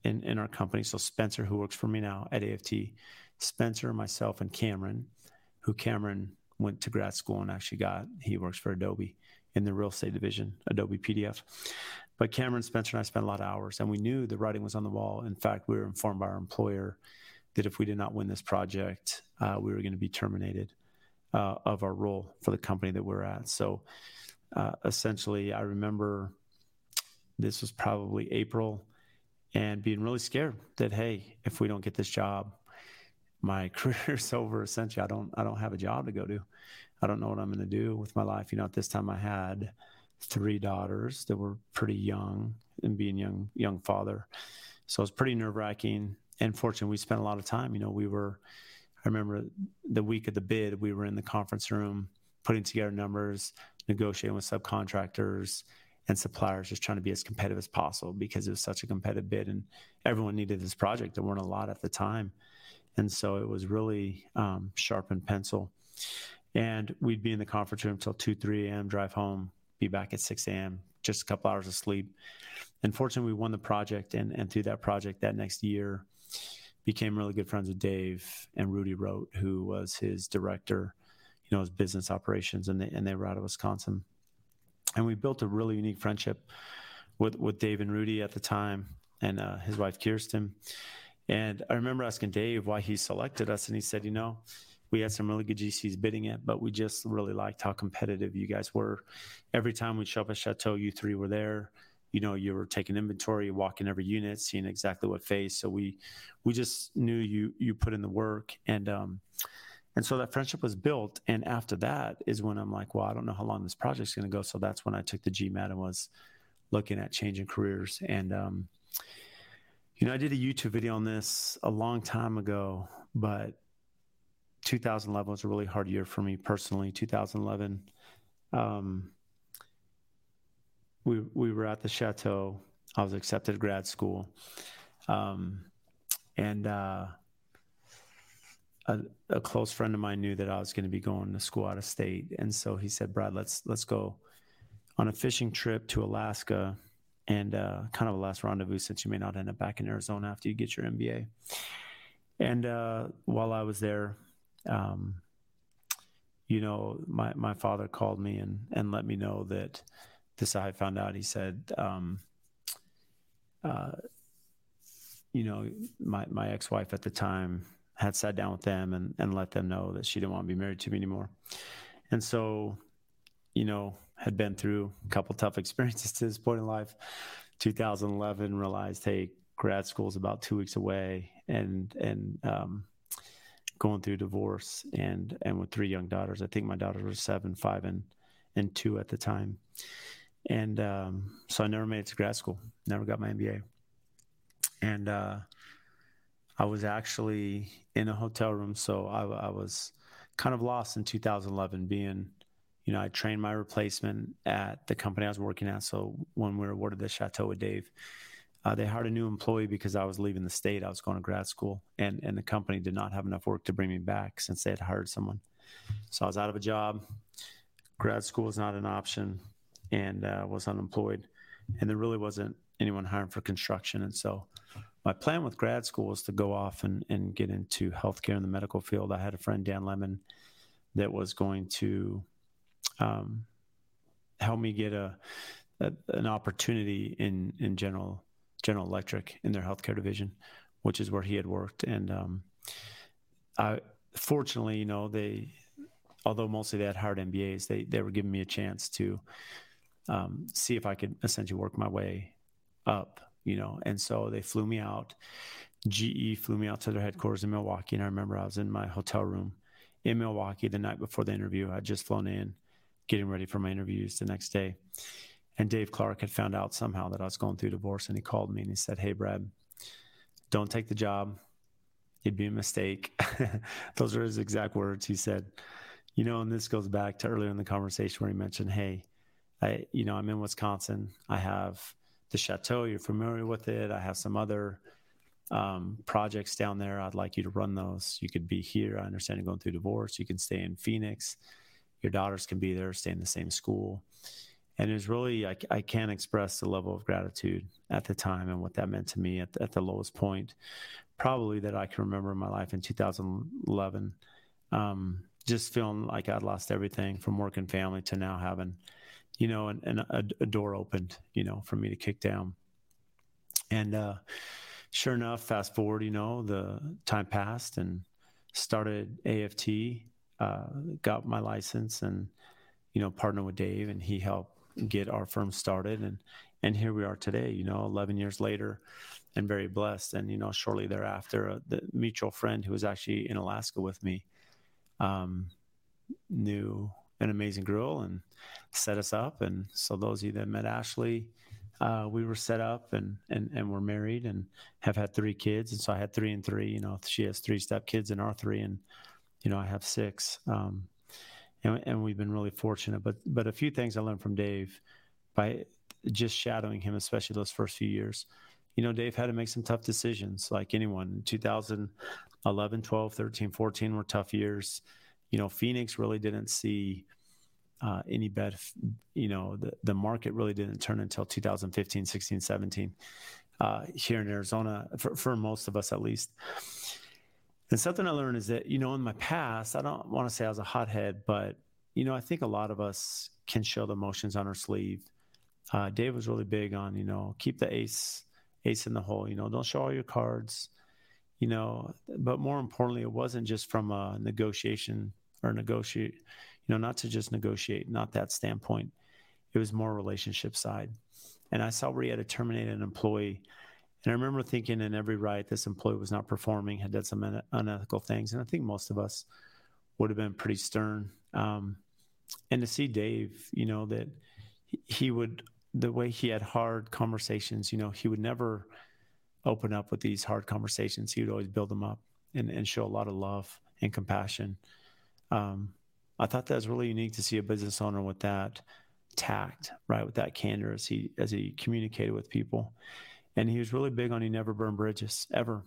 in, in our company. So Spencer, who works for me now at AFT, Spencer, myself, and Cameron, who Cameron went to grad school and actually got, he works for Adobe in the real estate division, Adobe PDF. But Cameron, Spencer, and I spent a lot of hours, and we knew the writing was on the wall. In fact, we were informed by our employer that if we did not win this project, uh, we were going to be terminated uh, of our role for the company that we're at. So uh, essentially, I remember this was probably April and being really scared that hey, if we don't get this job, my <laughs> career's over. Essentially, I don't I don't have a job to go to. I don't know what I'm going to do with my life. You know, at this time, I had three daughters that were pretty young and being young young father, so it was pretty nerve wracking. And fortunately, we spent a lot of time. You know, we were I remember the week of the bid, we were in the conference room putting together numbers, negotiating with subcontractors and suppliers, just trying to be as competitive as possible because it was such a competitive bid and everyone needed this project. There weren't a lot at the time. And so it was really um, sharpened pencil. And we'd be in the conference room until 2, 3 a.m., drive home, be back at 6 a.m., just a couple hours of sleep. And fortunately, we won the project. And, and through that project that next year, became really good friends with Dave and Rudy Rote, who was his director, you know, his business operations, and they, and they were out of Wisconsin. And we built a really unique friendship with, with Dave and Rudy at the time and uh, his wife, Kirsten. And I remember asking Dave why he selected us, and he said, you know, we had some really good GCs bidding it, but we just really liked how competitive you guys were. Every time we show up at Chateau, you three were there. You know you were taking inventory walking every unit seeing exactly what phase. So we we just knew you you put in the work. And um and so that friendship was built. And after that is when i'm like well i don't know how long this project's going to go. So that's when i took the gmat and was looking at changing careers. And um you know i did a youtube video on this a long time ago but 2011 was a really hard year for me personally 2011 um we we were at the chateau. I was accepted to grad school, um, and uh, a, a, close friend of mine knew that I was going to be going to school out of state, and so he said, "Brad, let's let's go on a fishing trip to Alaska." And uh, kind of a last rendezvous since you may not end up back in Arizona after you get your MBA. And uh, while I was there, um, you know, my, my father called me and, and let me know that this I found out. He said, um, uh, you know, my my ex wife at the time had sat down with them and and let them know that she didn't want to be married to me anymore, and so, you know, had been through a couple tough <laughs> experiences to this point in life. 2011, realized, hey, grad school is about two weeks away, and and um, going through divorce and and with three young daughters. I think my daughters were seven, five, and and two at the time. And um, so I never made it to grad school, never got my MBA. And uh, I was actually in a hotel room, so I, I was kind of lost in 2011, being you know, I trained my replacement at the company I was working at. So when we were awarded the chateau with Dave, uh, they hired a new employee because I was leaving the state. I was going to grad school, and and the company did not have enough work to bring me back since they had hired someone. So I was out of a job. Grad school was not an option, and uh, was unemployed, and there really wasn't anyone hiring for construction. And so my plan with grad school was to go off and, and get into healthcare in the medical field. I had a friend, Dan Lemon, that was going to um, help me get a, a, an opportunity in in General General Electric in their healthcare division, which is where he had worked. And um, I fortunately, you know, they although mostly they had hired MBAs, they they were giving me a chance to um, see if I could essentially work my way up, you know. And so they flew me out. GE flew me out to their headquarters in Milwaukee, and I remember I was in my hotel room in Milwaukee the night before the interview. I'd just flown in, getting ready for my interviews the next day. And Dave Clark had found out somehow that I was going through divorce and he called me and he said, Hey, Brad, don't take the job. It'd be a mistake. <laughs> Those are his exact words. He said, You know, and this goes back to earlier in the conversation where he mentioned, Hey, I, you know, I'm in Wisconsin. I have the chateau. You're familiar with it. I have some other um, projects down there. I'd like you to run those. You could be here. I understand you're going through divorce. You can stay in Phoenix your daughters can be there, stay in the same school. And it was really, I, I can't express the level of gratitude at the time and what that meant to me at, at the lowest point, probably that I can remember in my life in 2011. Um, just feeling like I'd lost everything from work and family to now having, you know, an, an, a, a, door opened, you know, for me to kick down. And uh, sure enough, fast forward, you know, the time passed and started AFT uh, got my license and you know partnered with Dave, and he helped get our firm started, and and here we are today. You know, 11 years later, and very blessed. And you know, shortly thereafter, uh, the mutual friend who was actually in Alaska with me um, knew an amazing girl and set us up. And so those of you that met Ashley. Uh, we were set up and, and and we're married and have had three kids and so I had three and three you know she has three step kids and our three and you know, I have six. Um, and, and we've been really fortunate. But but a few things I learned from Dave by just shadowing him, especially those first few years. You know, Dave had to make some tough decisions, like anyone. 2011, 12, 13, 14 were tough years. You know, Phoenix really didn't see uh, any bad, you know, the, the market really didn't turn until 2015, 16, 17 uh, here in Arizona, for, for most of us at least. And something I learned is that, you know, in my past, I don't want to say I was a hothead, but, you know, I think a lot of us can show the emotions on our sleeve. Uh, Dave was really big on, you know, keep the ace, ace in the hole, you know, don't show all your cards, you know, but more importantly, it wasn't just from a negotiation or negotiate, you know, not to just negotiate, not that standpoint. It was more relationship side. And I saw where he had to terminate an employee and I remember thinking in every right, this employee was not performing, had done some unethical things. And I think most of us would have been pretty stern. Um, and to see Dave, you know, that he would, the way he had hard conversations, you know, he would never open up with these hard conversations. He would always build them up and, and show a lot of love and compassion. Um, I thought that was really unique to see a business owner with that tact, right, with that candor as he as he communicated with people and he was really big on he never burned bridges ever.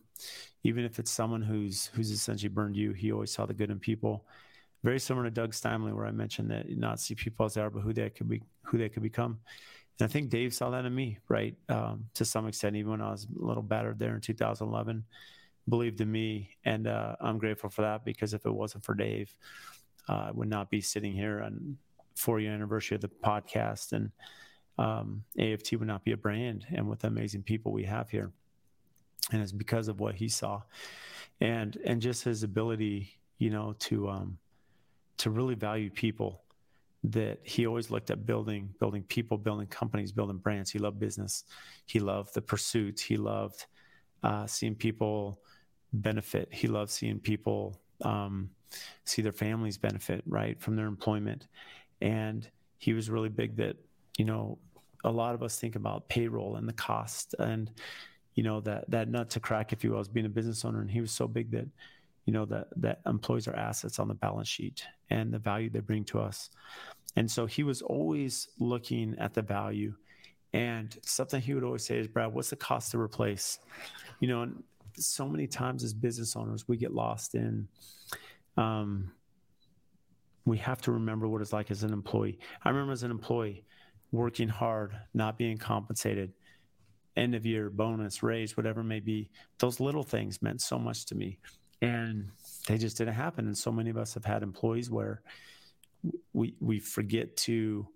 Even if it's someone who's who's essentially burned you he always saw the good in people. Very similar to doug Steinley, where i mentioned that not see people as they are but who they could be who they could become. And i think dave saw that in me right? Um, to some extent even when i was a little battered there in 2011 believed in me. And uh, i'm grateful for that because if it wasn't for dave uh, i would not be sitting here on four year anniversary of the podcast and um, AFT would not be a brand and with the amazing people we have here. And it's because of what he saw and, and just his ability, you know, to, um, to really value people that he always looked at building, building people, building companies, building brands. He loved business. He loved the pursuit. He loved uh, seeing people benefit. He loved seeing people um, see their families benefit, right, from their employment. And he was really big that, you know, a lot of us think about payroll and the cost and you know, that that nut to crack, if you will, as being a business owner. And he was so big that, you know, that that employees are assets on the balance sheet and the value they bring to us. And so he was always looking at the value. And something he would always say is, Brad, what's the cost to replace? You know, and so many times as business owners, we get lost in, um, we have to remember what it's like as an employee. I remember as an employee working hard, not being compensated, end of year bonus, raise, whatever it may be. Those little things meant so much to me. And they just didn't happen. And so many of us have had employees where we we forget to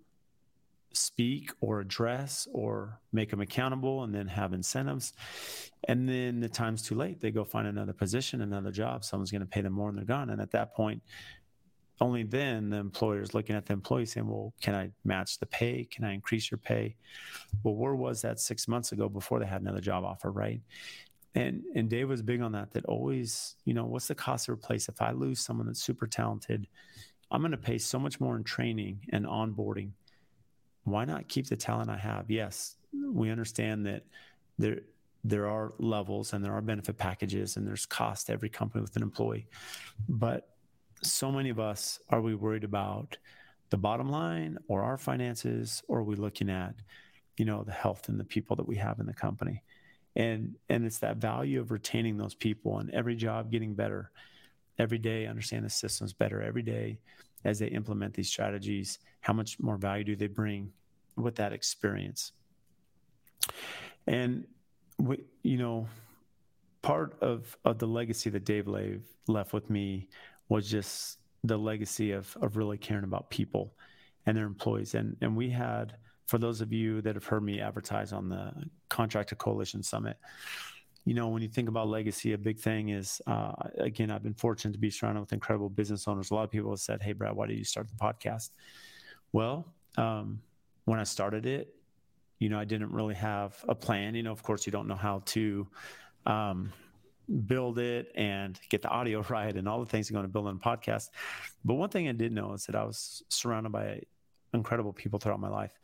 speak or address or make them accountable and then have incentives. And then the time's too late. They go find another position, another job. Someone's going to pay them more and they're gone. And at that point, only then the employer is looking at the employee saying, Well, can I match the pay? Can I increase your pay? Well, where was that six months ago before they had another job offer, right? And and Dave was big on that, that always, you know, what's the cost to replace if I lose someone that's super talented? I'm going to pay so much more in training and onboarding why not keep the talent I have? Yes, we understand that there there are levels and there are benefit packages and there's cost to every company with an employee. But so many of us are we worried about the bottom line or our finances or are we looking at you know the health and the people that we have in the company? And and it's that value of retaining those people and every job getting better. Every day understand the systems better every day as they implement these strategies. How much more value do they bring with that experience? And we, you know part of of the legacy that dave Lave left with me was just the legacy of of really caring about people and their employees and and we had for those of you that have heard me advertise on the contractor coalition summit you know, when you think about legacy, a big thing is, uh, again, I've been fortunate to be surrounded with incredible business owners. A lot of people have said, Hey, Brad, why did you start the podcast? Well, um, when I started it, you know, I didn't really have a plan. You know, of course, you don't know how to um, build it and get the audio <laughs> right and all the things you're going to build on a podcast. But one thing I did know is that I was surrounded by incredible people throughout my life.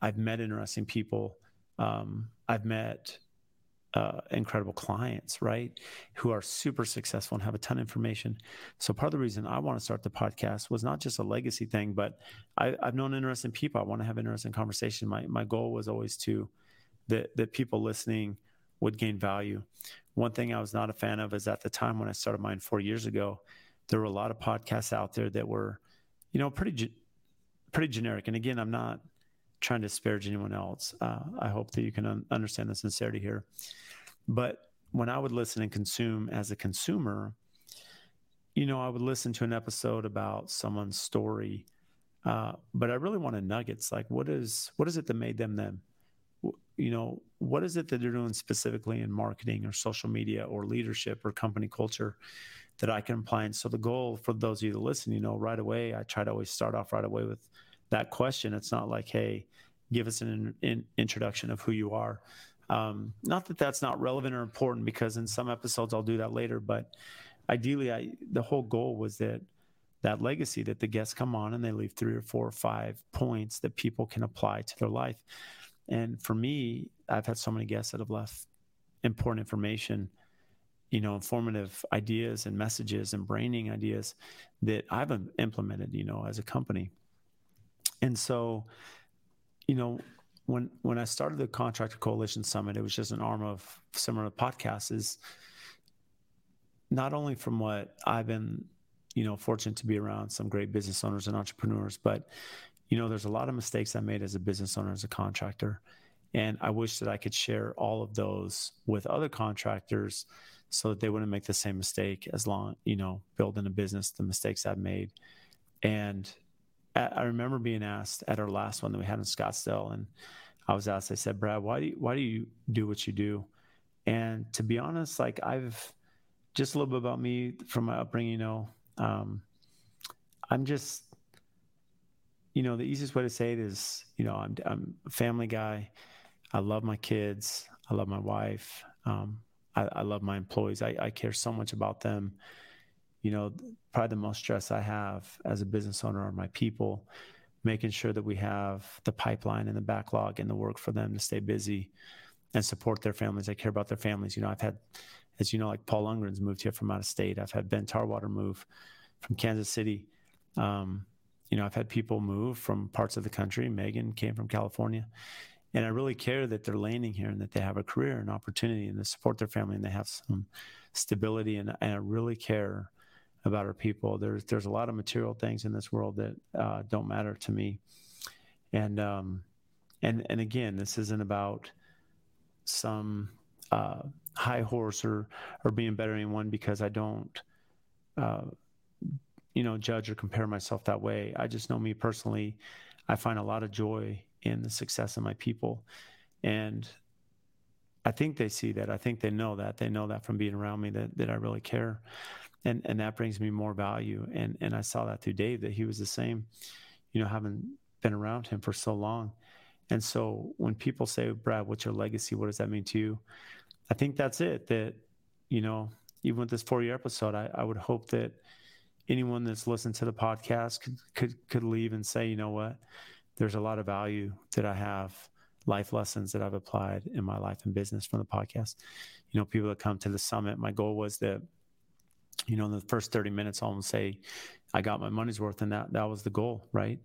I've met interesting people. Um, I've met uh, incredible clients, right? Who are super successful and have a ton of information. So part of the reason I want to start the podcast was not just a legacy thing, but I, have known interesting people. I want to have interesting conversation. My my goal was always to that that people listening would gain value. One thing I was not a fan of is at the time when I started mine four years ago, there were a lot of podcasts out there that were, you know, pretty pretty generic. And again, I'm not trying to disparage anyone else. Uh, I hope that you can un- understand the sincerity here. But when I would listen and consume as a consumer, you know, I would listen to an episode about someone's story, uh, but I really wanted nuggets. Like, what is what is it that made them them? You know, what is it that they're doing specifically in marketing or social media or leadership or company culture that I can apply? And so the goal for those of you that listen, you know, right away, I try to always start off right away with that question. It's not like, hey, give us an in, introduction of who you are. Um, not that that's not relevant or important because in some episodes I'll do that later, but ideally, I the whole goal was that that legacy that the guests come on and they leave three or four or five points that people can apply to their life. And for me, I've had so many guests that have left important information, you know, informative ideas and messages and branding ideas that I've implemented, you know, as a company. And so, you know, when when I started the Contractor Coalition Summit, it was just an arm of similar podcasts. Is not only from what I've been, you know, fortunate to be around some great business owners and entrepreneurs, but you know, there's a lot of mistakes I made as a business owner, as a contractor, and I wish that I could share all of those with other contractors, so that they wouldn't make the same mistake as long, you know, building a business, the mistakes I've made, and I remember being asked at our last one that we had in Scottsdale, and I was asked. I said, "Brad, why do you, why do you do what you do?" And to be honest, like I've just a little bit about me from my upbringing. You know, um, I'm just, you know, the easiest way to say it is, you know, I'm I'm a family guy. I love my kids. I love my wife. Um, I, I, love my employees. I, I care so much about them you know, probably the most stress I have as a business owner are my people, making sure that we have the pipeline and the backlog and the work for them to stay busy. and support their families. I care about their families. You know, I've had, as you know, like Paul Lundgren's moved here from out of state. I've had Ben Tarwater move from Kansas City. Um, you know, I've had people move from parts of the country. Megan came from California. And I really care that they're landing here and that they have a career and opportunity and to support their family and they have some stability. And, and I really care about our people. There's there's a lot of material things in this world that uh, don't matter to me. And um, and and again, this isn't about some uh, high horse or or being better than anyone because I don't. Uh, you know, judge or compare myself that way. I just know me personally. I find a lot of joy in the success of my people. And I think they see that. I think they know that. They know that from being around me that, that I really care. And and that brings me more value. And and I saw that through Dave that he was the same, you know, having been around him for so long. And so when people say, Brad, what's your legacy? What does that mean to you? I think that's it. That, you know, even with this four year episode, I, I would hope that anyone that's listened to the podcast could, could could leave and say, you know what, there's a lot of value that I have, life lessons that I've applied in my life and business from the podcast. You know, people that come to the summit, my goal was that, you know, in the first 30 minutes, I'll say, I got my money's worth, and that that was the goal, right?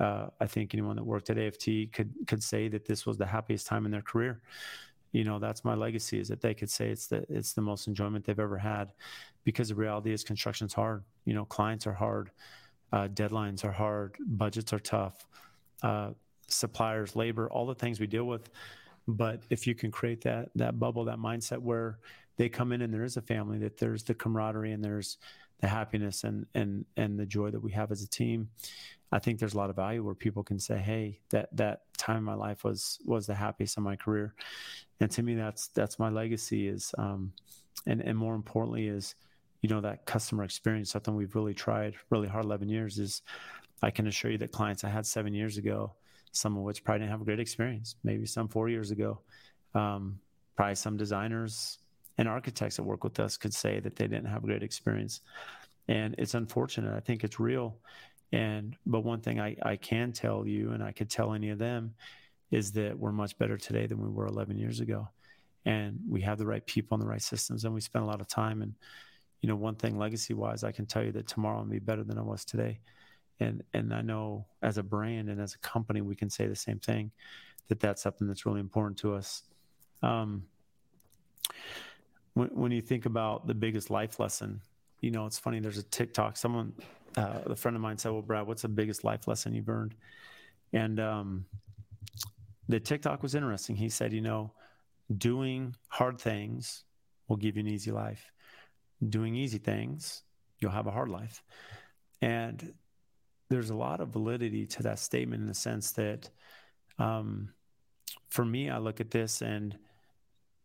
Uh, I think anyone that worked at AFT could could say that this was the happiest time in their career you know that's my legacy is that they could say it's the it's the most enjoyment they've ever had. Because the reality is construction's hard you know clients are hard uh, deadlines are hard budgets are tough uh, suppliers labor all the things we deal with. But if you can create that that bubble that mindset where they come in and there is a family that there's the camaraderie and there's the happiness and and and the joy that we have as a team I think there's a lot of value where people can say, "Hey, that that time in my life was was the happiest of my career," and to me, that's that's my legacy. Is um, and and more importantly is, you know, that customer experience. Something we've really tried really hard. Eleven years is, I can assure you that clients I had seven years ago, some of which probably didn't have a great experience. Maybe some four years ago, um, probably some designers and architects that work with us could say that they didn't have a great experience, and it's unfortunate. I think it's real and but one thing I, I can tell you, and I could tell any of them, is that we're much better today than we were 11 years ago, and we have the right people and the right systems, and we spend a lot of time. And you know, one thing legacy wise, I can tell you that tomorrow i'll be better than I was today. And and I know as a brand and as a company, we can say the same thing, that that's something that's really important to us. Um, when, when you think about the biggest life lesson, you know, it's funny. There's a TikTok. Someone uh, a friend of mine said, "Well, Brad, what's the biggest life lesson you've earned?" And um, the TikTok was interesting. He said, "You know, doing hard things will give you an easy life. Doing easy things, you'll have a hard life." And there's a lot of validity to that statement in the sense that, um, for me, I look at this and,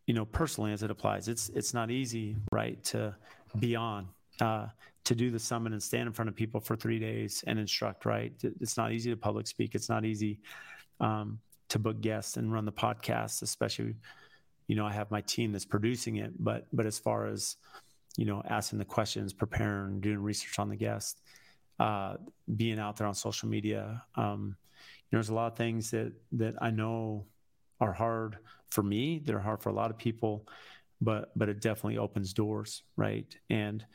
you know, personally as it applies, it's it's not easy, right, to be on uh, to do the summit and stand in front of people for three days and instruct, right? It's not easy to public speak. It's not easy um, to book guests and run the podcast, especially, you know, I have my team that's producing it. But but as far as, you know, asking the questions, preparing, doing research on the guest, uh, being out there on social media, um, you know, there's a lot of things that that I know are hard for me. They're hard for a lot of people, but but it definitely opens doors, right? And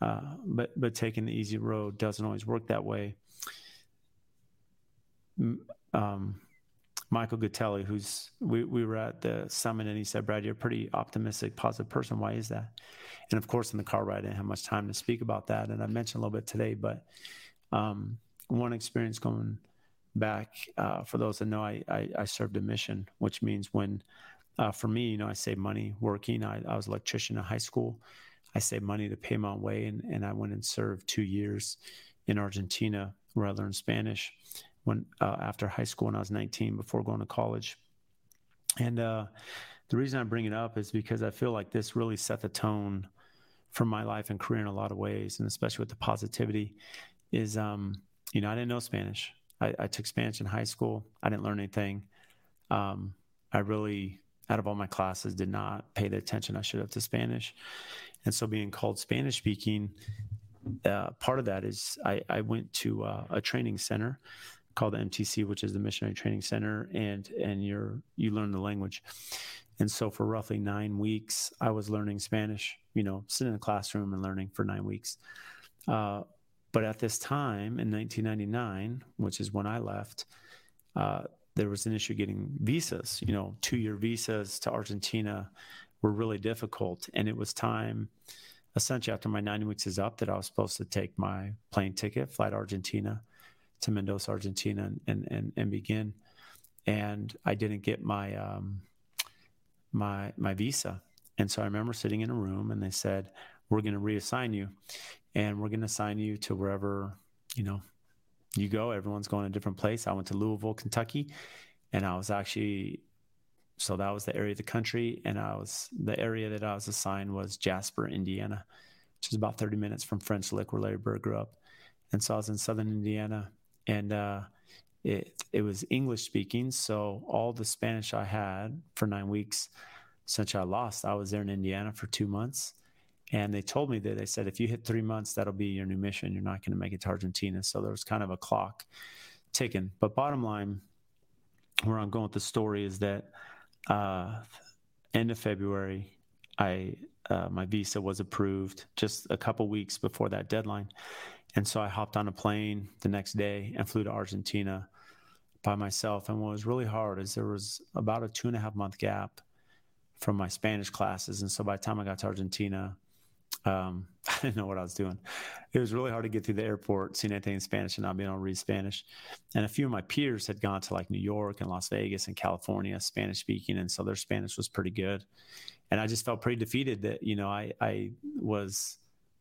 uh, but but taking the easy road doesn't always work that way. Um, Michael Gutelli, who's we, we were at the summit, and he said, "Brad, you're a pretty optimistic, positive person. Why is that?" And of course, in the car ride, I didn't have much time to speak about that, and I mentioned a little bit today. But um, one experience going back, uh, for those that know, I, I, I served a mission, which means when, uh, for me, you know, I saved money working. I, I was an electrician in high school I saved money to pay my way, and, and I went and served two years in Argentina where I learned Spanish when uh, after high school when I was 19 before going to college. And uh, the reason I bring it up is because I feel like this really set the tone for my life and career in a lot of ways, and especially with the positivity. Is um, you know I didn't know Spanish. I, I took Spanish in high school. I didn't learn anything. Um, I really out of all my classes did not pay the attention I should have to Spanish. And so being called Spanish speaking, uh, part of that is I, I went to uh, a training center called the MTC, which is the Missionary Training Center, and and you're you learn the language. And so for roughly nine weeks, I was learning Spanish, you know, sitting in a classroom and learning for nine weeks. Uh, but at this time in 1999, which is when I left, uh, there was an issue getting visas. You know, two year visas to Argentina were really difficult. And it was time, essentially, after my nine weeks is up, that I was supposed to take my plane ticket, fly to Argentina, to Mendoza, Argentina, and, and, and begin. And I didn't get my, um, my, my visa. And so I remember sitting in a room and they said, We're going to reassign you and we're going to assign you to wherever, you know, you go. Everyone's going to a different place. I went to Louisville, Kentucky, and I was actually so that was the area of the country, and I was the area that I was assigned was Jasper, Indiana, which is about 30 minutes from French Lick, where Larry Bird grew up. And so I was in Southern Indiana, and uh, it it was English speaking. So all the Spanish I had for nine weeks, since I lost, I was there in Indiana for two months, and they told me that they said, if you hit three months, that'll be your new mission. You're not going to make it to Argentina. So there was kind of a clock ticking. But bottom line, where I'm going with the story is that uh, end of February, I uh, my visa was approved just a couple weeks before that deadline, and so I hopped on a plane the next day and flew to Argentina by myself. And what was really hard is there was about a two and a half month gap from my Spanish classes, and so by the time I got to Argentina, um, <laughs> I didn't know what I was doing. It was really hard to get through the airport, seeing anything in Spanish and not being able to read Spanish. And a few of my peers had gone to like New York and Las Vegas and California, Spanish speaking, and so their Spanish was pretty good. And I just felt pretty defeated that you know I I was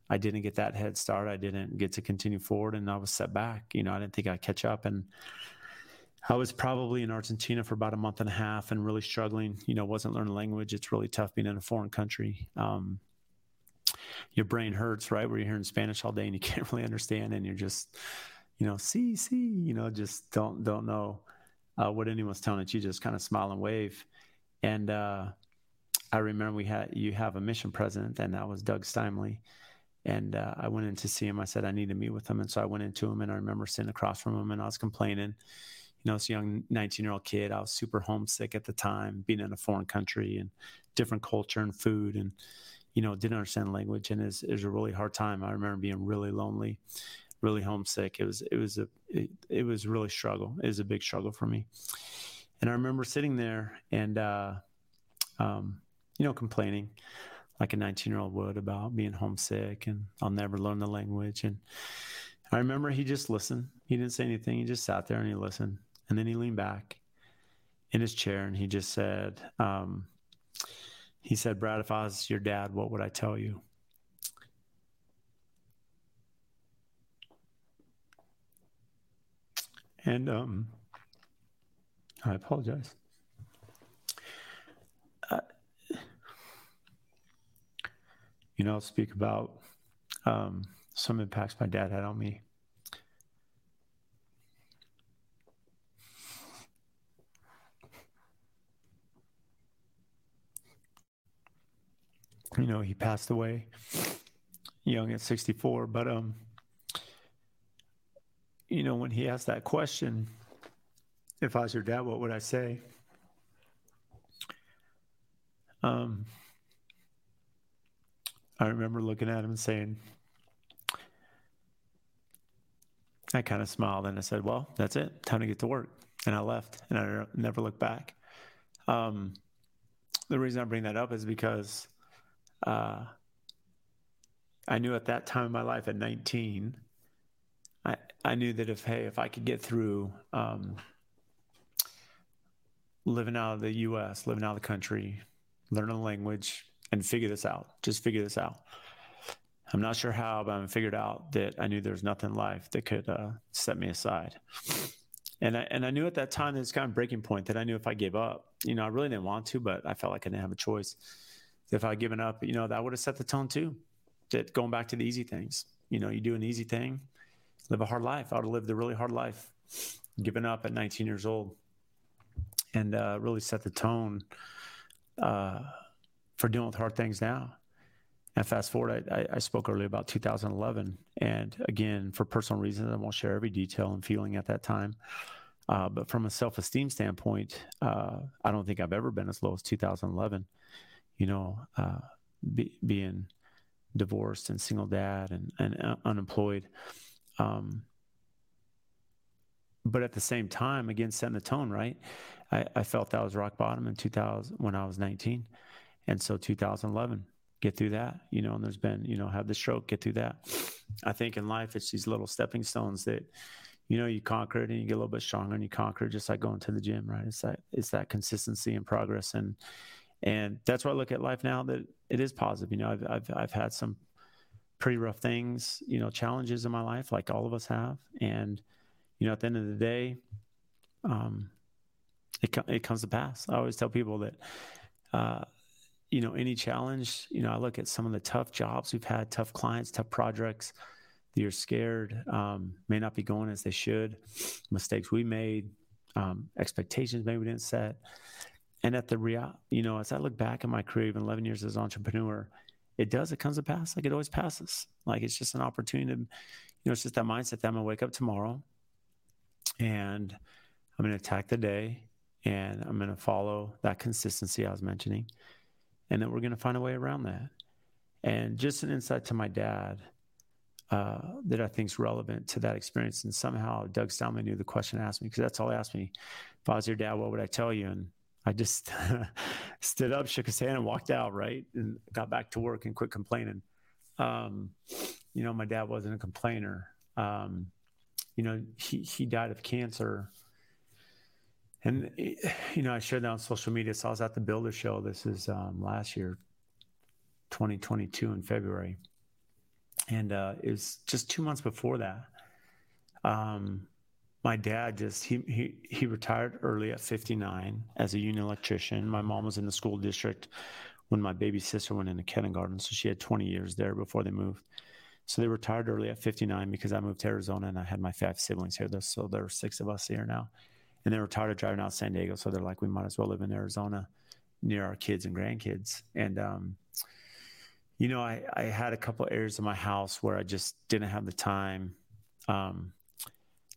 I didn't get that head start. I didn't get to continue forward, and I was set back. You know, I didn't think I'd catch up, and I was probably in Argentina for about a month and a half and really struggling. You know, wasn't learning language. It's really tough being in a foreign country. Um, your brain hurts, right? Where you're hearing Spanish all day and you <laughs> can't really understand, and you're just, you know, see, see, you know, just don't don't know uh, what anyone's telling. You just kind of smile and wave. And uh, I remember we had you have a mission president, and that was Doug Steinley. And uh, I went in to see him. I said I need to meet with him, and so I went into him, and I remember sitting across from him, and I was complaining. You know, this young 19 year old kid. I was super homesick at the time, being in a foreign country and different culture and food, and you know, didn't understand language and it was a really hard time. I remember being really lonely, really homesick. It was, it was a, it, it was really struggle. It was a big struggle for me. And I remember sitting there and, uh, um, you know, complaining like a 19 year old would about being homesick and I'll never learn the language. And I remember he just listened. He didn't say anything. He just sat there and he listened. And then he leaned back in his chair and he just said, um, he said, Brad, if I was your dad, what would I tell you? And um, I apologize. Uh, you know, I'll speak about um, some impacts my dad had on me. You know, he passed away young at 64. But, um, you know, when he asked that question, if I was your dad, what would I say? Um, I remember looking at him and saying, I kind of smiled and I said, Well, that's it. Time to get to work. And I left and I never looked back. Um, the reason I bring that up is because uh, I knew at that time in my life at 19, I, I knew that if, hey, if I could get through um, living out of the US, living out of the country, learning the language, and figure this out, just figure this out. I'm not sure how, but I figured out that I knew there was nothing in life that could uh, set me aside. And I, and I knew at that time, this kind of breaking point that I knew if I gave up, you know, I really didn't want to, but I felt like I didn't have a choice if I'd given up, you know, that would have set the tone too. That going back to the easy things, you know, you do an easy thing, live a hard life. I would have lived a really hard life, given up at 19 years old, and uh, really set the tone uh, for dealing with hard things now. And fast forward, I, I, spoke earlier about 2011, and again, for personal reasons, I won't share every detail and feeling at that time. Uh, but from a self esteem standpoint, uh, I don't think I've ever been as low as 2011. You know, uh, be, being divorced and single dad and, and uh, unemployed. Um, but at the same time, again, setting the tone, right? I, I felt that was rock bottom in 2000 when I was 19. And so 2011, get through that, you know, and there's been, you know, have the stroke, get through that. I think in life, it's these little stepping stones that, you know, you conquer it and you get a little bit stronger and you conquer it just like going to the gym, right? It's that, it's that consistency and progress. And, and that's why I look at life now that it is positive. You know, I've, I've, I've had some pretty rough things, you know, challenges in my life, like all of us have. And, you know, at the end of the day, um, it, it comes to pass. I always tell people that, uh, you know, any challenge, you know, I look at some of the tough jobs we've had, tough clients, tough projects that you're scared, um, may not be going as they should, mistakes we made, um, expectations maybe we didn't set. And at the real, you know, as I look back at my career, even 11 years as an entrepreneur, it does, it comes to pass. Like it always passes. Like it's just an opportunity to, you know, it's just that mindset that I'm gonna wake up tomorrow and I'm gonna attack the day and I'm gonna follow that consistency I was mentioning and then we're going to find a way around that. And just an insight to my dad uh, that I think is relevant to that experience. And somehow Doug Stallman knew the question asked me because that's all he asked me. If I was your dad, what would I tell you? And I just <laughs> stood up, shook his hand, and walked out, right? And got back to work and quit complaining. Um, you know, my dad wasn't a complainer. Um, you know, he, he died of cancer and you know, I shared that on social media. So I was at the Builder Show. This is um, last year, 2022 in February, and uh, it was just two months before that. Um, my dad just he, he he retired early at 59 as a union electrician. My mom was in the school district when my baby sister went into kindergarten, so she had 20 years there before they moved. So they retired early at 59 because I moved to Arizona and I had my five siblings here. So there are six of us here now and they were tired of driving out San Diego, so they're like, we might as well live in Arizona near our kids and grandkids. And um, you know, I, I had a couple areas of my house where I just didn't have the time um,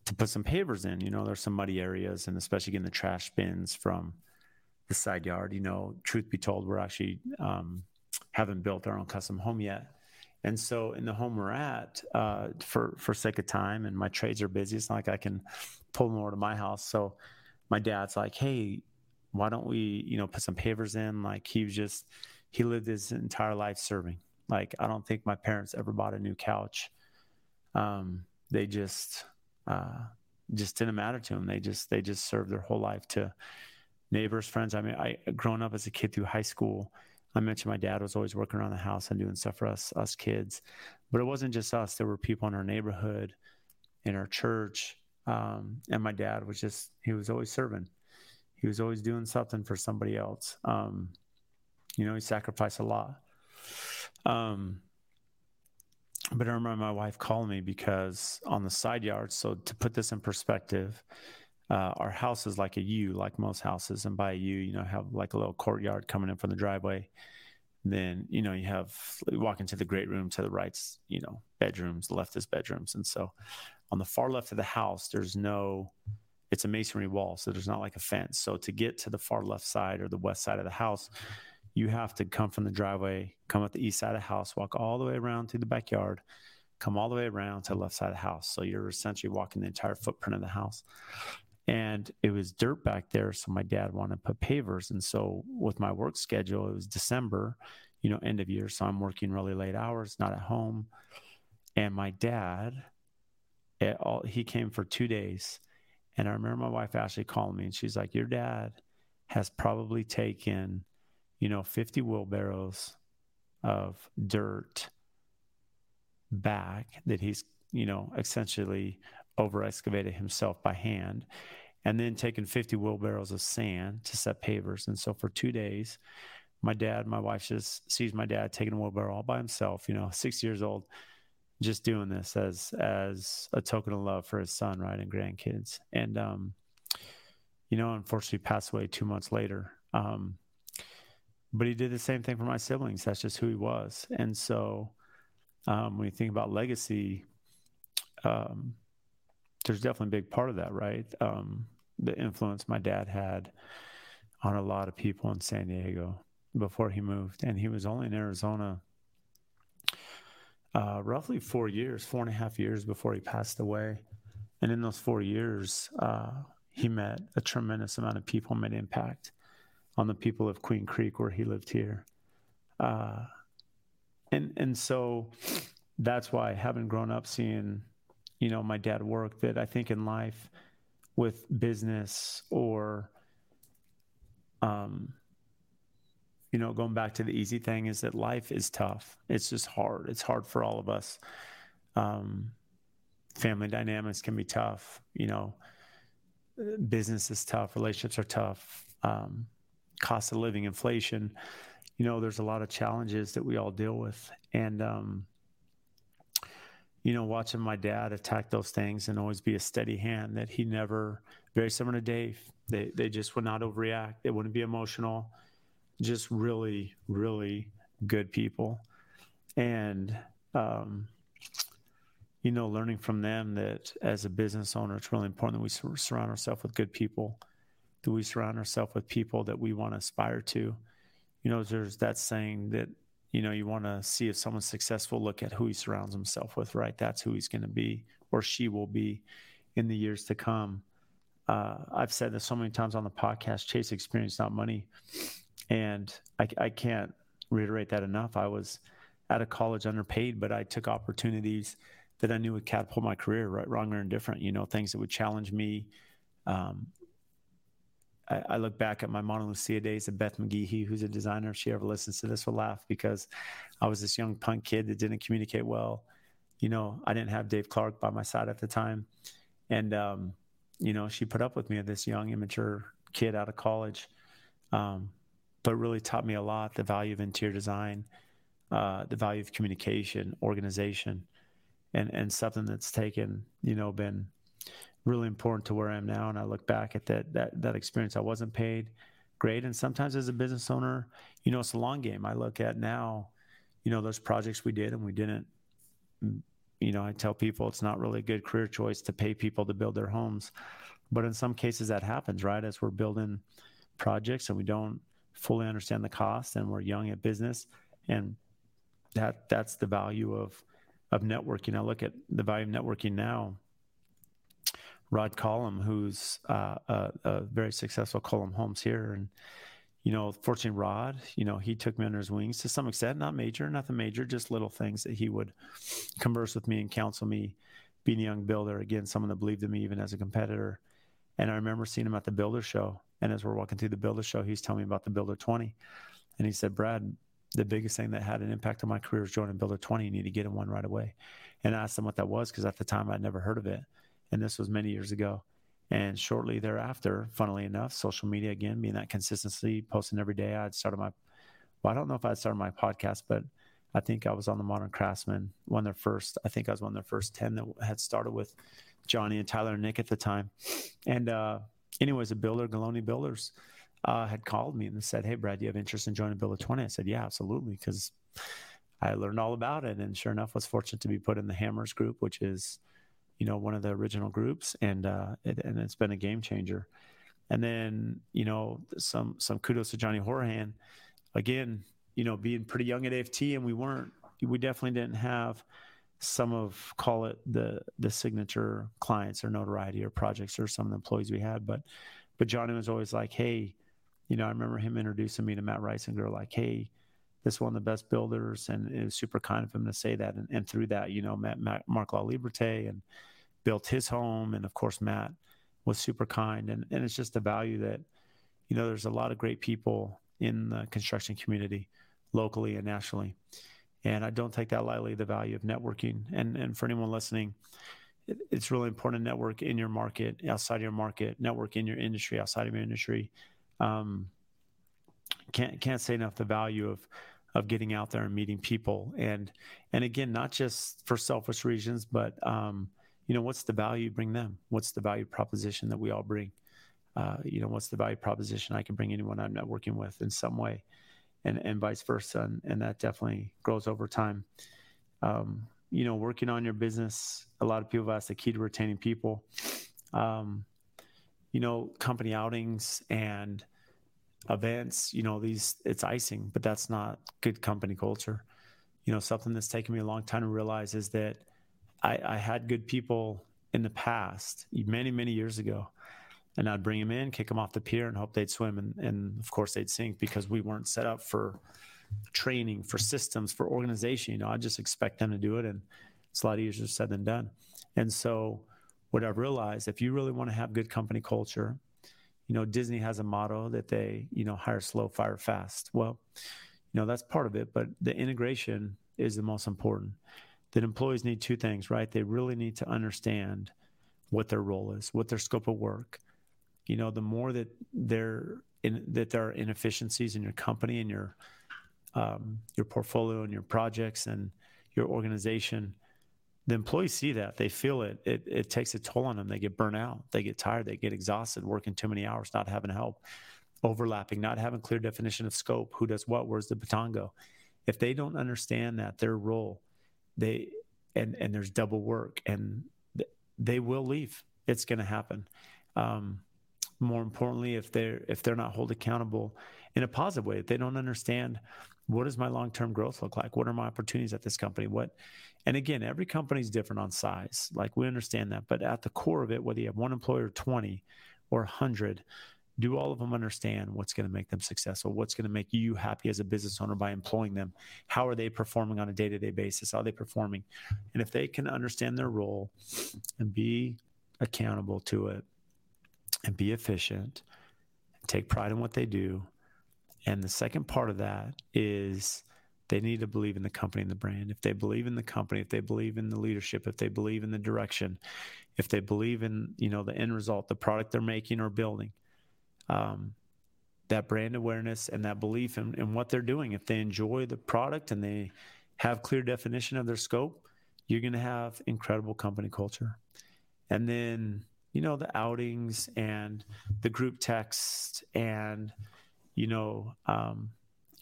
to put some pavers in. You know, there's some muddy areas, and especially getting the trash bins from the side yard. You know, truth be told, we're actually um, haven't built our own custom home yet. And so, in the home we're at, uh, for for sake of time, and my trades are busy, it's not like I can pull them over to my house. So, my dad's like, "Hey, why don't we, you know, put some pavers in?" Like he was just, he lived his entire life serving. Like I don't think my parents ever bought a new couch. Um, they just, uh, just didn't matter to them. They just, they just served their whole life to neighbors, friends. I mean, I grown up as a kid through high school I mentioned my dad was always working around the house and doing stuff for us, us kids. But it wasn't just us. There were people in our neighborhood, in our church, um, and my dad was just he was always serving. He was always doing something for somebody else. Um, you know, he sacrificed a lot. Um, but I remember my wife calling me because on the side yard. So to put this in perspective, uh, our house is like a U, like most houses, and by a U, you know, have like a little courtyard coming in from the driveway. Then you know you have you walk into the great room to the right's you know bedrooms, the left is bedrooms, and so on the far left of the house, there's no, it's a masonry wall, so there's not like a fence. So to get to the far left side or the west side of the house, you have to come from the driveway, come up the east side of the house, walk all the way around through the backyard, come all the way around to the left side of the house. So you're essentially walking the entire footprint of the house. And it was dirt back there so my dad wanted to put pavers. And so with my work schedule it was december you know end of year. So i'm working really late hours not at home. And my dad eh, all, he came for two days. And i remember my wife ashley calling me and she's like your dad has probably taken you know 50 wheelbarrows of dirt back that he's you know essentially over excavated himself by hand and then taken 50 wheelbarrows of sand to set pavers. And so for two days, my dad, my wife just sees my dad taking a wheelbarrow all by himself, you know, six years old, just doing this as as a token of love for his son, right, and grandkids. And um, you know, unfortunately passed away two months later. Um, but he did the same thing for my siblings. That's just who he was. And so um, when you think about legacy, um, there's definitely a big part of that, right? Um, the influence my dad had on a lot of people in San Diego before he moved. And he was only in Arizona uh, roughly four years, four and a half years before he passed away. And in those four years, uh, he met a tremendous amount of people, made impact on the people of Queen Creek where he lived here. Uh, and and so that's why having grown up seeing, you know, my dad work, that I think in life with business or um, you know, going back to the easy thing is that life is tough. It's just hard. It's hard for all of us. Um, family dynamics can be tough. You know, business is tough. Relationships are tough. Um, cost of living, inflation. You know, there's a lot of challenges that we all deal with, and um, you know, watching my dad attack those things and always be a steady hand. That he never, very similar to Dave. They they just would not overreact. They wouldn't be emotional just really, really good people. And, um, you know, learning from them that as a business owner, it's really important that we surround ourselves with good people, that we surround ourselves with people that we want to aspire to. You know, there's that saying that, you know, you want to see if someone's successful, look at who he surrounds himself with, right? That's who he's going to be or she will be in the years to come. Uh, I've said this so many times on the podcast chase experience, not money. And I, I can't reiterate that enough. I was out of college underpaid, but I took opportunities that I knew would catapult my career, right, wrong, or indifferent. You know, things that would challenge me. Um, I, I, look back at my Mauna Lucia days of Beth McGehee, who's a designer. If she ever listens to this, will laugh because I was this young punk kid that didn't communicate well. You know, I didn't have Dave Clark by my side at the time, and um, you know, she put up with me, this young, immature kid out of college. Um, but really taught me a lot the value of interior design, uh, the value of communication, organization, and and something that's taken you know been really important to where I am now. And I look back at that that that experience. I wasn't paid great, and sometimes as a business owner, you know, it's a long game. I look at now, you know, those projects we did and we didn't. Mm, you know, I tell people it's not really a good career choice to pay people to build their homes, but in some cases that happens, right? As we're building projects and we don't fully understand the cost and we're young at business and that that's the value of of networking i look at the value of networking now rod Cullum, who's uh, a, a, very successful Cullum Homes here and you know fortunately rod you know he took me under his wings to some extent not major nothing major just little things that he would converse with me and counsel me being a young builder again someone that believed in me even as a competitor and i remember seeing him at the builder show and as we're walking through the Builder show, he's telling me about the Builder 20. And he said, Brad, the biggest thing that had an impact on my career is joining Builder 20. You need to get in one right away. And I asked him what that was because at the time I'd never heard of it. And this was many years ago. And shortly thereafter, funnily enough, social media again, being that consistency, posting every day, I'd started my, well, I don't know if I'd started my podcast, but I think I was on the Modern Craftsman, one of their first, I think I was one of their first 10 that had started with Johnny and Tyler and Nick at the time. And, uh, anyways, a builder, Galoni Builders, uh, had called me and said, "Hey, Brad, do you have interest in joining Builder 20?" I said, "Yeah, absolutely," because I learned all about it, and sure enough, was fortunate to be put in the Hammers group, which is, you know, one of the original groups, and uh, it, and it's been a game changer. And then, you know, some some kudos to Johnny Horahan, again, you know, being pretty young at AFT, and we weren't, we definitely didn't have some of call it the the signature clients or notoriety or projects or some of the employees we had but but johnny was always like hey you know i remember him introducing me to matt rice and girl like hey this one of the best builders and it was super kind of him to say that and, and through that you know met matt mark La Liberté and built his home and of course matt was super kind and and it's just the value that you know there's a lot of great people in the construction community locally and nationally and I don't take that lightly, the value of networking. And, and for anyone listening, it, it's really important to network in your market, outside your market, network in your industry, outside of your industry. Um, can't, can't say enough the value of, of getting out there and meeting people. And, and again, not just for selfish reasons, but, um, you know, what's the value you bring them? What's the value proposition that we all bring? Uh, you know, what's the value proposition I can bring anyone I'm networking with in some way? and, and vice versa. And, and that definitely grows over time. Um, you know, working on your business, a lot of people asked the key to retaining people. Um, you know, company outings and events, you know, these it's icing, but that's not good company culture. You know, something that's taken me a long time to realize is that I, I had good people in the past, many, many years ago, and I'd bring them in, kick them off the pier, and hope they'd swim, and, and of course they'd sink because we weren't set up for training, for systems, for organization. You know, I just expect them to do it, and it's a lot easier said than done. And so, what I've realized, if you really want to have good company culture, you know, Disney has a motto that they, you know, hire slow, fire fast. Well, you know, that's part of it, but the integration is the most important. That employees need two things, right? They really need to understand what their role is, what their scope of work. You know, the more that there in, that there are inefficiencies in your company and your um, your portfolio and your projects and your organization, the employees see that they feel it. it it takes a toll on them they get burnt out they get tired they get exhausted working too many hours not having help overlapping not having clear definition of scope who does what where's the baton go? If they don't understand that their role they and and there's double work and they will leave. It's going to happen. Um, more importantly if they're if they're not held accountable in a positive way if they don't understand what does my long-term growth look like? What are my opportunities at this company? What and again every company is different on size like we understand that but at the core of it whether you have one employer 20 or 100 do all of them understand what's going to make them successful what's going to make you happy as a business owner by employing them? How are they performing on a day-to-day basis? How are they performing? And if they can understand their role and be accountable to it and be efficient take pride in what they do. And the second part of that is they need to believe in the company and the brand. If they believe in the company, if they believe in the leadership, if they believe in the direction, if they believe in you know the end result, the product they're making or building, um, that brand awareness and that belief in, in what they're doing. If they enjoy the product and they have clear definition of their scope, you're going to have incredible company culture. And then you know the outings and the group text and you know, um,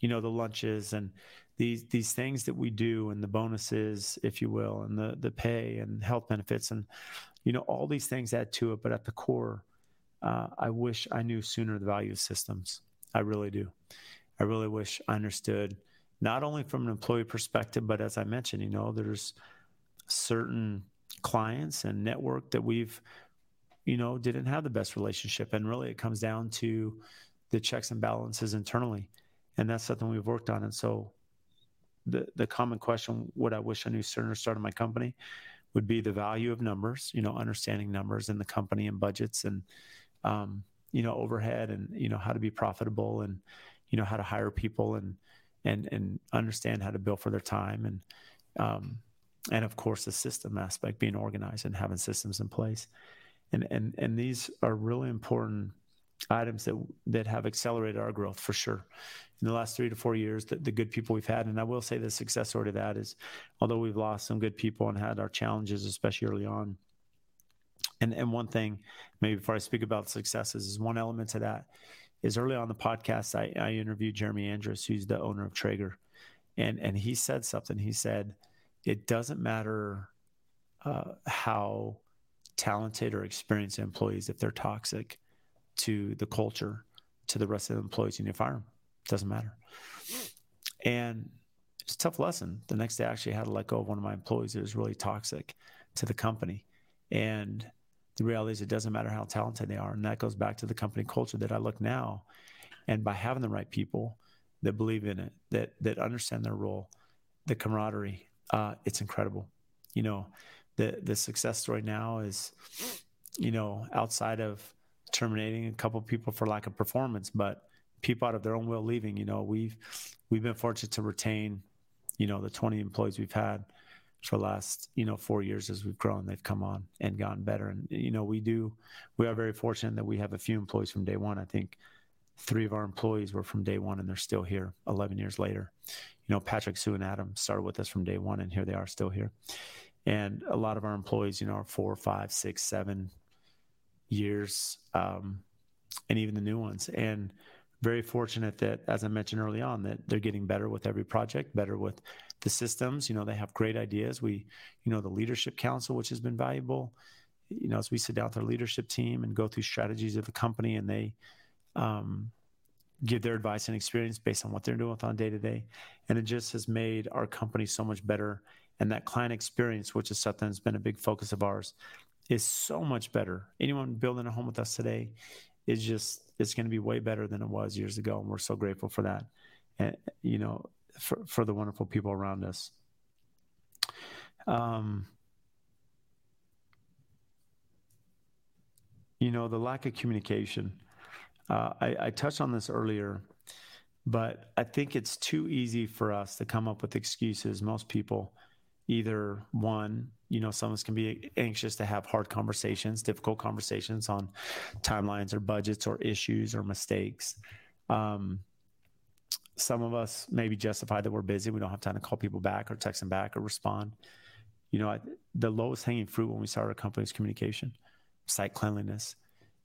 you know, the lunches and these these things that we do and the bonuses, if you will, and the the pay and health benefits and you know all these things add to it. But at the core, uh, I wish I knew sooner the value of systems. I really do. I really wish I understood not only from an employee perspective, but as I mentioned, you know, there's certain clients and network that we've, you know, didn't have the best relationship, and really it comes down to the checks and balances internally. And that's something we've worked on. And so the, the common question, what I wish I knew sooner started my company would be the value of numbers, you know, understanding numbers in the company and budgets and, um, you know, overhead and, you know, how to be profitable and, you know, how to hire people and, and, and understand how to bill for their time. And, um, and of course the system aspect, being organized and having systems in place. And, and, and these are really important items that that have accelerated our growth for sure in the last three to four years the, the good people we've had. And i will say the success story to that is although we've lost some good people and had our challenges especially early on and and one thing maybe before i speak about successes is one element to that is early on the podcast i, I interviewed jeremy andrus who's the owner of traeger. And and he said something. He said it doesn't matter uh, how talented or experienced employees if they're toxic to the culture, to the rest of the employees, you need to fire them. Doesn't matter. And it's a tough lesson. The next day, I actually had to let go of one of my employees. It was really toxic to the company. And the reality is, it doesn't matter how talented they are. And that goes back to the company culture that I look now. And by having the right people that believe in it, that that understand their role, the camaraderie, uh, it's incredible. You know, the the success story now is, you know, outside of terminating a couple people for lack of performance, but people out of their own will leaving. You know, we've we've been fortunate to retain, you know, the 20 employees we've had for the last you know four years as we've grown. They've come on and gotten better, and you know we do we are very fortunate that we have a few employees from day one. I think three of our employees were from day one and they're still here 11 years later. You know, Patrick, Sue, and Adam started with us from day one, and here they are still here. And a lot of our employees, you know, are four, five, six, seven, years, um, and even the new ones. And very fortunate that, as I mentioned early on, that they're getting better with every project, better with the systems. You know, they have great ideas. We, you know, the leadership council, which has been valuable. you know, as we sit down with our leadership team and go through strategies of the company and they um, give their advice and experience based on what they're doing with on day to day. And it just has made our company so much better. And that client experience, which is something that's been a big focus of ours, is so much better. Anyone building a home with us today is just, it's going to be way better than it was years ago. And we're so grateful for that. And, you know, for, for the wonderful people around us. Um, you know, the lack of communication. Uh, I, I touched on this earlier, but I think it's too easy for us to come up with excuses. Most people, either one, you know, some of us can be anxious to have hard conversations, difficult conversations on timelines or budgets or issues or mistakes. Um, some of us may be justified that we're busy. We don't have time to call people back or text them back or respond. You know, the lowest hanging fruit when we start our company is communication site cleanliness.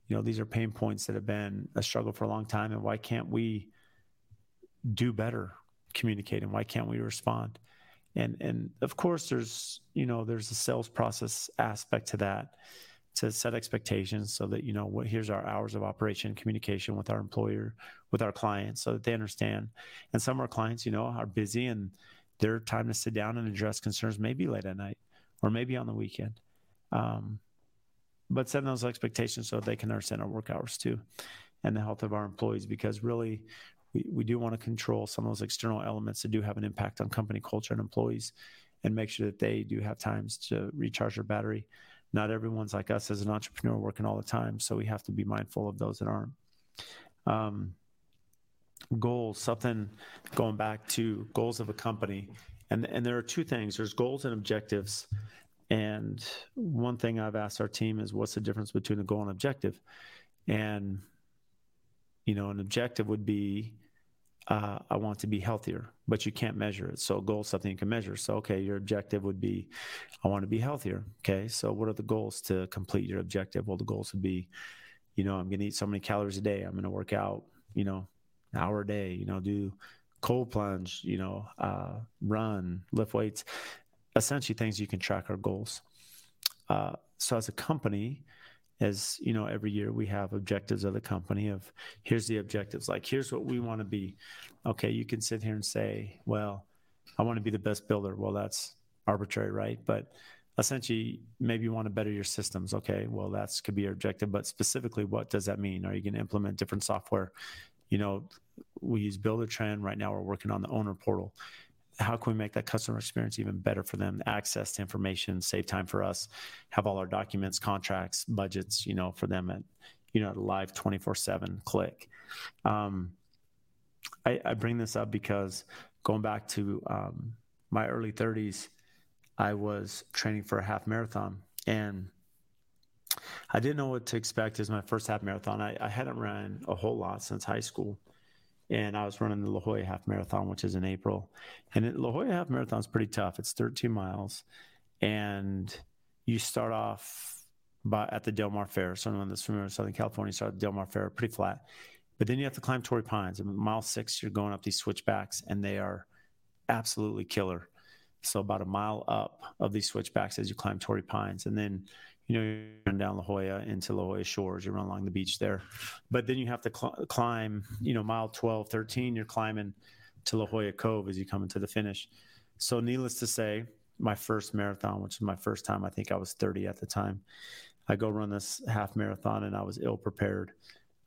You know, these are pain points that have been a struggle for a long time. And why can't we do better communicating? Why can't we respond? And and of course, there's you know there's a sales process aspect to that to set expectations so that you know what here's our hours of operation communication with our employer with our clients so that they understand. And some of our clients you know are busy and their time to sit down and address concerns maybe late at night or maybe on the weekend. Um, but setting those expectations so they can understand our work hours too and the health of our employees because really we, we do want to control some of those external elements that do have an impact on company culture and employees and make sure that they do have times to recharge their battery. Not everyone's like us as an entrepreneur working all the time so we have to be mindful of those that aren't um, goals something going back to goals of a company and and there are two things. There's goals and objectives and one thing I've asked our team is what's the difference between a goal and objective? And, you know, an objective would be, uh, I want to be healthier, but you can't measure it. So goal something you can measure. So, okay, your objective would be, I want to be healthier. Okay. So what are the goals to complete your objective? Well, the goals would be, you know, I'm going to eat so many calories a day. I'm going to work out, you know, an hour a day, you know, do cold plunge, you know, uh, run, lift weights essentially things you can track our goals. Uh, so as a company, as you know, every year we have objectives of the company of here's the objectives, like here's what we want to be. Okay, you can sit here and say, well, I want to be the best builder. Well, that's arbitrary, right? But essentially, maybe you want to better your systems. Okay, well, that's could be your objective. But specifically, what does that mean? Are you going to implement different software? You know, we use Buildertrend right now. We're working on the owner portal how can we make that customer experience even better for them access to information save time for us have all our documents contracts budgets you know for them at you know live 24 7 click? Um, I, I, bring this up because going back to um, my early 30s i was training for a half marathon and i didn't know what to expect. As my first half marathon. I, I hadn't run a whole lot since high school and I was running the La Jolla Half Marathon, which is in April. And it, La Jolla Half Marathon is pretty tough. It's 13 miles, and you start off by at the Del Mar Fair. Someone that's from Southern California start at Del Mar Fair, pretty flat. But then you have to climb Torrey Pines. And mile six, you're going up these switchbacks, and they are absolutely killer. So about a mile up of these switchbacks as you climb Torrey Pines, and then you know, you run down La Jolla into La Jolla Shores, you run along the beach there. But then you have to cl- climb, you know, mile 12, 13, you're climbing to La Jolla Cove as you come into the finish. So, needless to say, my first marathon, which is my first time, I think I was 30 at the time. I go run this half marathon and I was ill prepared.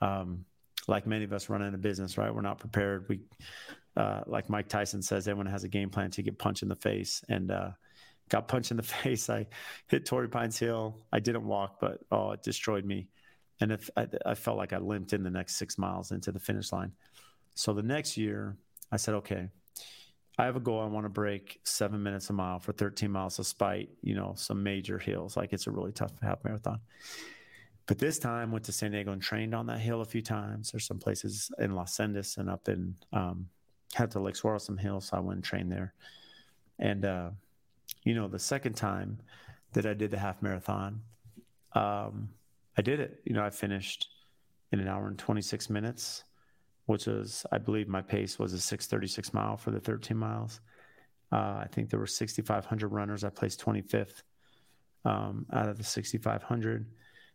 Um, like many of us running a business, right? We're not prepared. We, uh, like Mike Tyson says, everyone has a game plan to get punched in the face. And, uh, got punched in the <laughs> face. I hit Torrey Pines Hill. I didn't walk, but oh, it destroyed me. And if I, I felt like I limped in the next six miles into the finish line. So the next year, I said, okay, I have a goal. I want to break seven minutes a mile for 13 miles, despite you know some major hills. Like it's a really tough half marathon. But this time, went to San Diego and trained on that hill a few times. There's some places in Las Sendas and up in um, had to Lake Saguaro some hills, so I went and trained there. And uh, you know, the second time that I did the half marathon, um, I did it. You know, I finished in an hour and 26 minutes, which was, I believe, my pace was a 6:36 mile for the 13 miles. Uh, I think there were 6,500 runners. I placed 25th. um, out of the 6,500.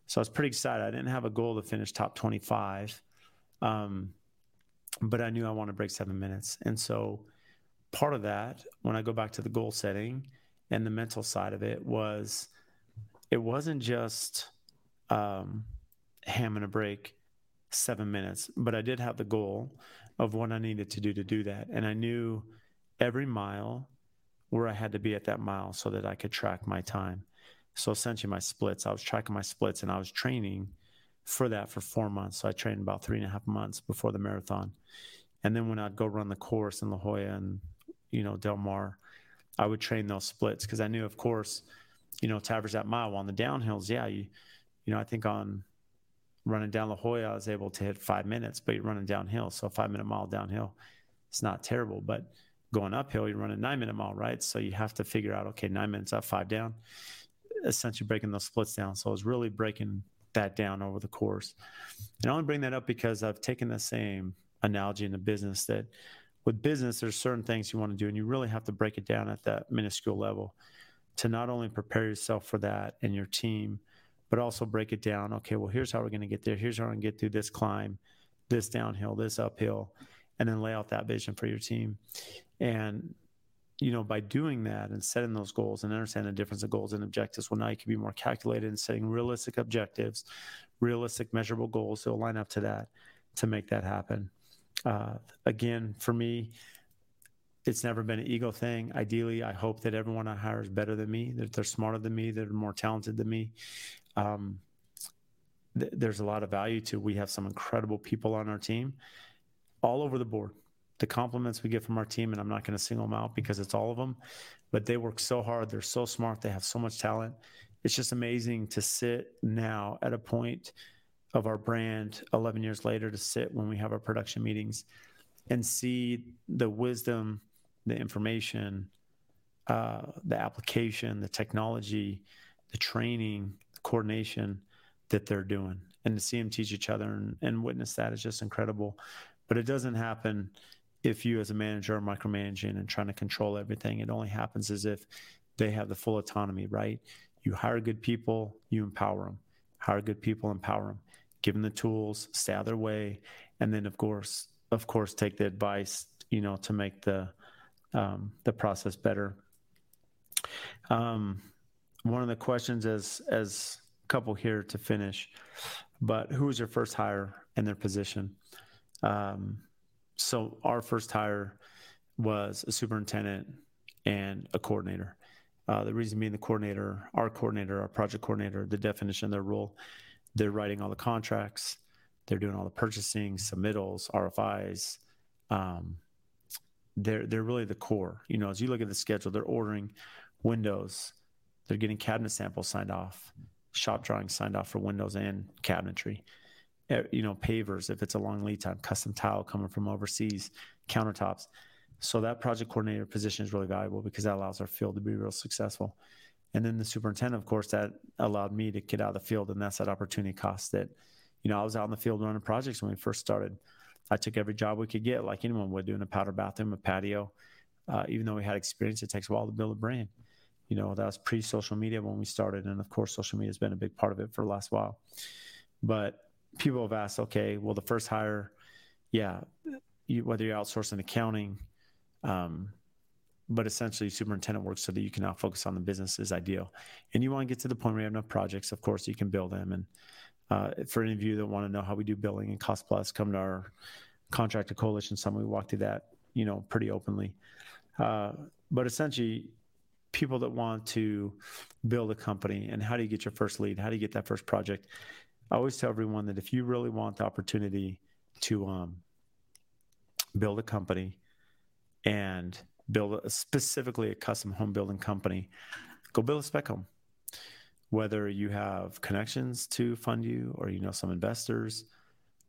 So I was pretty excited. I didn't have a goal to finish top 25, um, but I knew I wanted to break seven minutes. And so part of that, when I go back to the goal setting and the mental side of it, was it wasn't just um, going to break seven minutes, but I did have the goal of what I needed to do to do that. And I knew every mile where I had to be at that mile so that I could track my time. So essentially, my splits, I was tracking my splits and I was training for that for four months. So I trained about three and a half months before the marathon. And then when I'd go run the course in La Jolla and, you know, Del Mar, I would train those splits because I knew, of course, you know, to average that mile on the downhills, yeah, you, you know, I think on running down La Jolla, I was able to hit five minutes, but you're running downhill. So a five minute mile downhill, it's not terrible. But going uphill, you're running nine minute mile, right? So you have to figure out, okay, nine minutes up, five down, essentially breaking those splits down. So I was really breaking that down over the course. And I only bring that up because I've taken the same analogy in the business that with business, there's certain things you want to do, and you really have to break it down at that minuscule level to not only prepare yourself for that and your team, but also break it down. Okay, well, here's how we're going to get there. Here's how we're going to get through this climb, this downhill, this uphill, and then lay out that vision for your team. And you know, by doing that and setting those goals and understanding the difference of goals and objectives, well, now you can be more calculated in setting realistic objectives, realistic, measurable goals to line up to that to make that happen. Uh, again, for me, it's never been an ego thing. Ideally, I hope that everyone I hire is better than me, that they're smarter than me, that they're more talented than me. Um, th- there's a lot of value to. We have some incredible people on our team, all over the board. The compliments we get from our team, and I'm not going to single them out because it's all of them, but they work so hard. They're so smart. They have so much talent. It's just amazing to sit now at a point of our brand 11 years later to sit when we have our production meetings and see the wisdom, the information, uh, the application, the technology, the training, the coordination that they're doing. And to see them teach each other and, and witness that is just incredible. But it doesn't happen if you, as a manager, are micromanaging and trying to control everything. It only happens as if they have the full autonomy, right? You hire good people, you empower them. Hire good people, empower them. Give them the tools, stay out of their way, and then, of course, of course, take the advice, you know, to make the um, the process better. Um, one of the questions as as couple here to finish, but who was your first hire in their position? Um, so our first hire was a superintendent and a coordinator. Uh, the reason being the coordinator, our coordinator, our project coordinator, the definition of their role, they're writing all the contracts, they're doing all the purchasing, submittals, RFIs. Um, they're they're really the core. You know, as you look at the schedule, they're ordering windows, they're getting cabinet samples signed off, shop drawings signed off for windows and cabinetry. You know, pavers if it's a long lead time, custom tile coming from overseas, countertops. So that project coordinator position is really valuable because that allows our field to be real successful. And then the superintendent, of course, that allowed me to get out of the field, and that's that opportunity cost that, you know, I was out in the field running projects when we first started. I took every job we could get, like anyone would, doing a powder bathroom, a patio. Uh, even though we had experience, it takes a while to build a brand you know that was pre-social media when we started and of course social media has been a big part of it for the last while but people have asked okay well the first hire yeah you, whether you're outsourcing accounting um, but essentially superintendent work so that you can now focus on the business is ideal and you want to get to the point where you have enough projects of course you can build them and uh, for any of you that want to know how we do billing and cost plus come to our contractor coalition summit we walk through that you know pretty openly uh, but essentially people that want to build a company and how do you get your first lead? How do you get that first project? I always tell everyone that if you really want the opportunity to um, build a company and build a, specifically a custom home building company, go build a spec home. Whether you have connections to fund you or you know some investors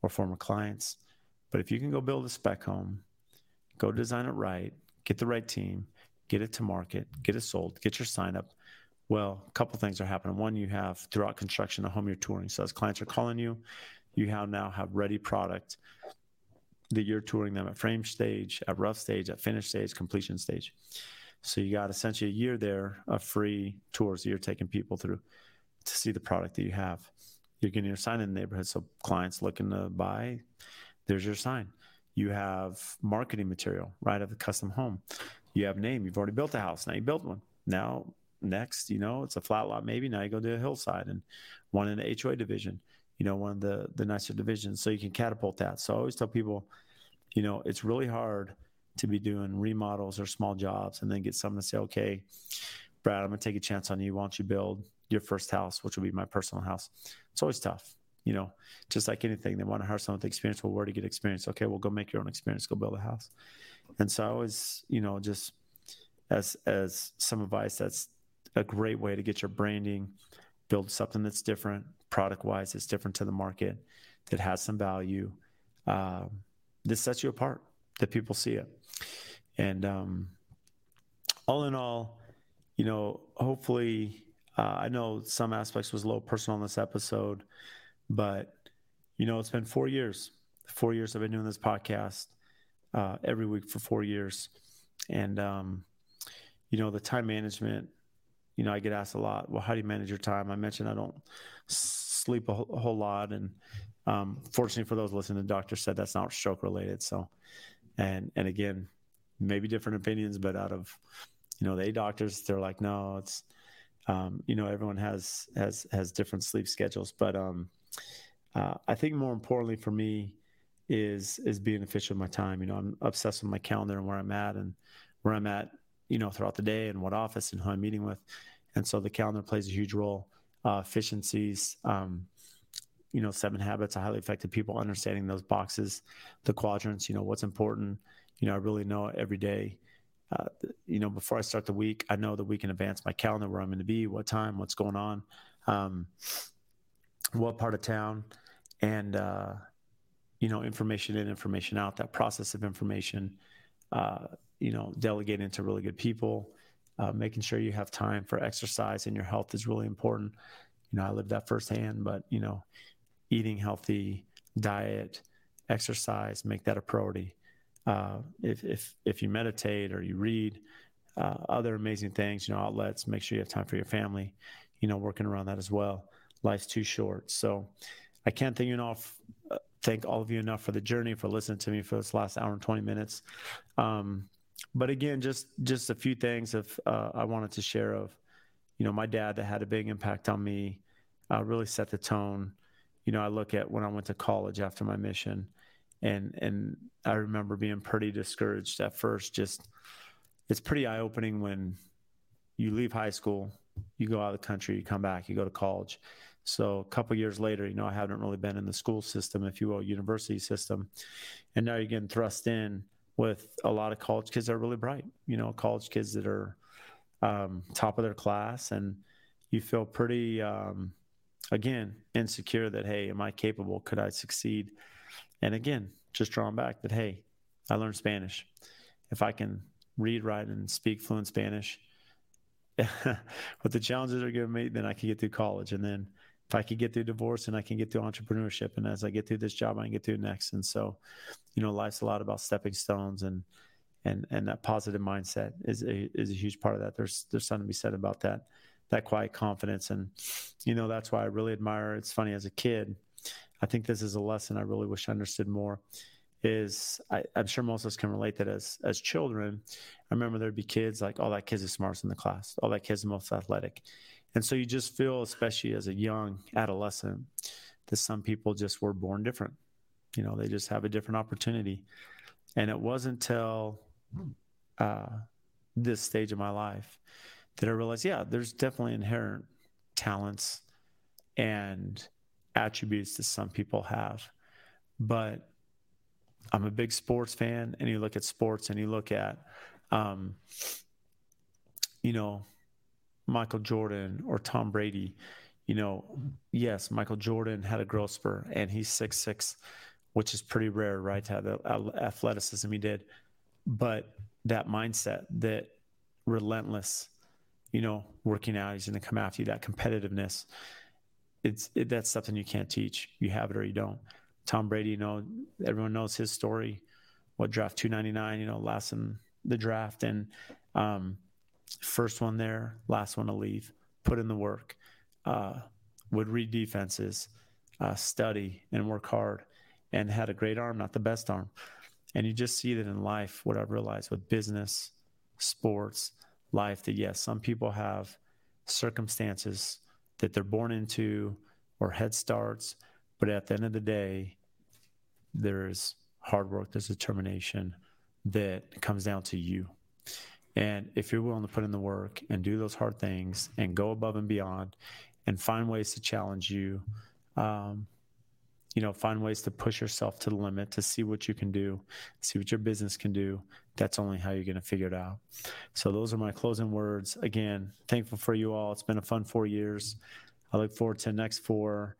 or former clients, but if you can go build a spec home, go design it right, get the right team, get it to market, get it sold, get your sign up. Well, a couple things are happening. One, you have throughout construction a home you're touring. So as clients are calling you, you have now have ready product that you're touring them at frame stage, at rough stage, at finish stage, completion stage. So you got essentially a year there of free tours that you're taking people through to see the product that you have. You're getting your sign in the neighborhood. So clients looking to buy, there's your sign. You have marketing material, right, of the custom home. You have name. You've already built a house. Now you built one. Now next, you know, it's a flat lot maybe. Now you go to a hillside and one in the HOA division, you know, one of the the nicer divisions. So you can catapult that. So I always tell people, you know, it's really hard to be doing remodels or small jobs and then get someone to say, okay, Brad, I'm gonna take a chance on you. Why don't you build your first house, which will be my personal house? It's always tough. You know, just like anything, they want to hire someone with experience. Well, where to get experience? Okay, well, go make your own experience. Go build a house. And so I always, you know, just as as some advice, that's a great way to get your branding, build something that's different, product wise, it's different to the market, that has some value. Um, this sets you apart, that people see it. And um, all in all, you know, hopefully, uh, I know some aspects was a little personal in this episode, but you know, it's been four years. Four years I've been doing this podcast uh, every week for four years, and um, you know, the time management you know, I get asked a lot, well, how do you manage your time? I mentioned I don't sleep a whole, a whole lot. And um, fortunately for those listening, the doctor said that's not stroke related. So, and, and again, maybe different opinions, but out of, you know, the A doctors, they're like, no, it's, um, you know, everyone has, has, has different sleep schedules. But um, uh, I think more importantly for me is, is being efficient with my time. You know, I'm obsessed with my calendar and where I'm at and where I'm at you know, throughout the day and what office and who I'm meeting with. And so the calendar plays a huge role. Uh, efficiencies, um, you know, seven habits of highly effective people, understanding those boxes, the quadrants, you know, what's important. You know, I really know every day. Uh, you know, before I start the week, I know the week in advance, my calendar, where I'm going to be, what time, what's going on, um, what part of town, and, uh, you know, information in, information out, that process of information, uh, you know, delegating to really good people, uh, making sure you have time for exercise and your health is really important. You know, I lived that firsthand, but you know, eating healthy, diet, exercise, make that a priority. Uh, if if if you meditate or you read, uh, other amazing things, you know, outlets, make sure you have time for your family. You know, working around that as well. Life's too short, so I can't thank you enough. Uh, thank all of you enough for the journey, for listening to me for this last hour and twenty minutes. Um, but again, just just a few things of uh, I wanted to share of, you know, my dad that had a big impact on me, uh, really set the tone. You know, I look at when I went to college after my mission, and and I remember being pretty discouraged at first. Just it's pretty eye opening when you leave high school, you go out of the country, you come back, you go to college. So a couple years later, you know, I haven't really been in the school system, if you will, university system, and now you're getting thrust in with a lot of college kids that are really bright, you know, college kids that are um, top of their class. And you feel pretty, um, again, insecure that, hey, am I capable? Could I succeed? And again, just drawing back that, hey, I learned Spanish. If I can read, write, and speak fluent Spanish, <laughs> with the challenges they're giving me, then I can get through college. And then if I could get through divorce and I can get through entrepreneurship, and as I get through this job, I can get through next. And so, you know, life's a lot about stepping stones, and and and that positive mindset is a is a huge part of that. There's there's something to be said about that that quiet confidence, and you know that's why I really admire. It's funny as a kid, I think this is a lesson I really wish I understood more. Is I, am sure most of us can relate that as as children. I remember there'd be kids like, "Oh, that kid's the smartest in the class. Oh, that kid's the most athletic," And so you just feel, especially as a young adolescent, that some people just were born different. You know, they just have a different opportunity. And it wasn't until uh, this stage of my life that I realized, yeah, there's definitely inherent talents and attributes that some people have. But I'm a big sports fan, and you look at sports and you look at, um, you know, Michael Jordan or Tom Brady, you know, yes, Michael Jordan had a growth spur and he's six six, which is pretty rare, right? To have the athleticism he did, but that mindset, that relentless, you know, working out, he's going to come after you, that competitiveness. It's it, that's something you can't teach. You have it or you don't. Tom Brady, you know, everyone knows his story. What draft 299, you know, last in the draft, and um, first one there, last one to leave, put in the work, uh, would read defenses, uh, study, and work hard, and had a great arm, not the best arm. And you just see that in life, what I've realized with business, sports, life, that yes, some people have circumstances that they're born into or head starts, but at the end of the day, there's hard work, there's determination that comes down to you. And if you're willing to put in the work and do those hard things and go above and beyond and find ways to challenge you, um, you know, find ways to push yourself to the limit to see what you can do, see what your business can do. That's only how you're going to figure it out. So, those are my closing words. Again, thankful for you all. It's been a fun four years. I look forward to the next four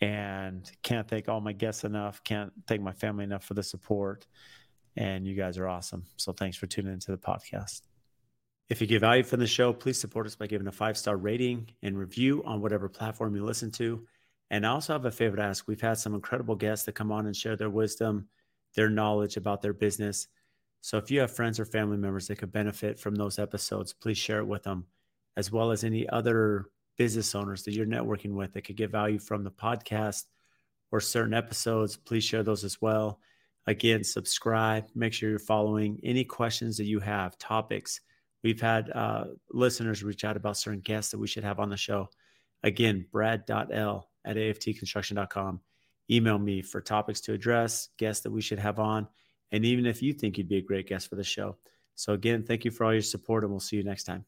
and can't thank all my guests enough. Can't thank my family enough for the support. And you guys are awesome. So, thanks for tuning into the podcast. If you get value from the show, please support us by giving a five star rating and review on whatever platform you listen to. And I also have a favor to ask. We've had some incredible guests that come on and share their wisdom, their knowledge about their business. So if you have friends or family members that could benefit from those episodes, please share it with them, as well as any other business owners that you're networking with that could get value from the podcast or certain episodes. Please share those as well. Again, subscribe, make sure you're following any questions that you have, topics. We've had uh, listeners reach out about certain guests that we should have on the show. Again, brad.l at aftconstruction.com. Email me for topics to address, guests that we should have on, and even if you think you'd be a great guest for the show. So, again, thank you for all your support, and we'll see you next time.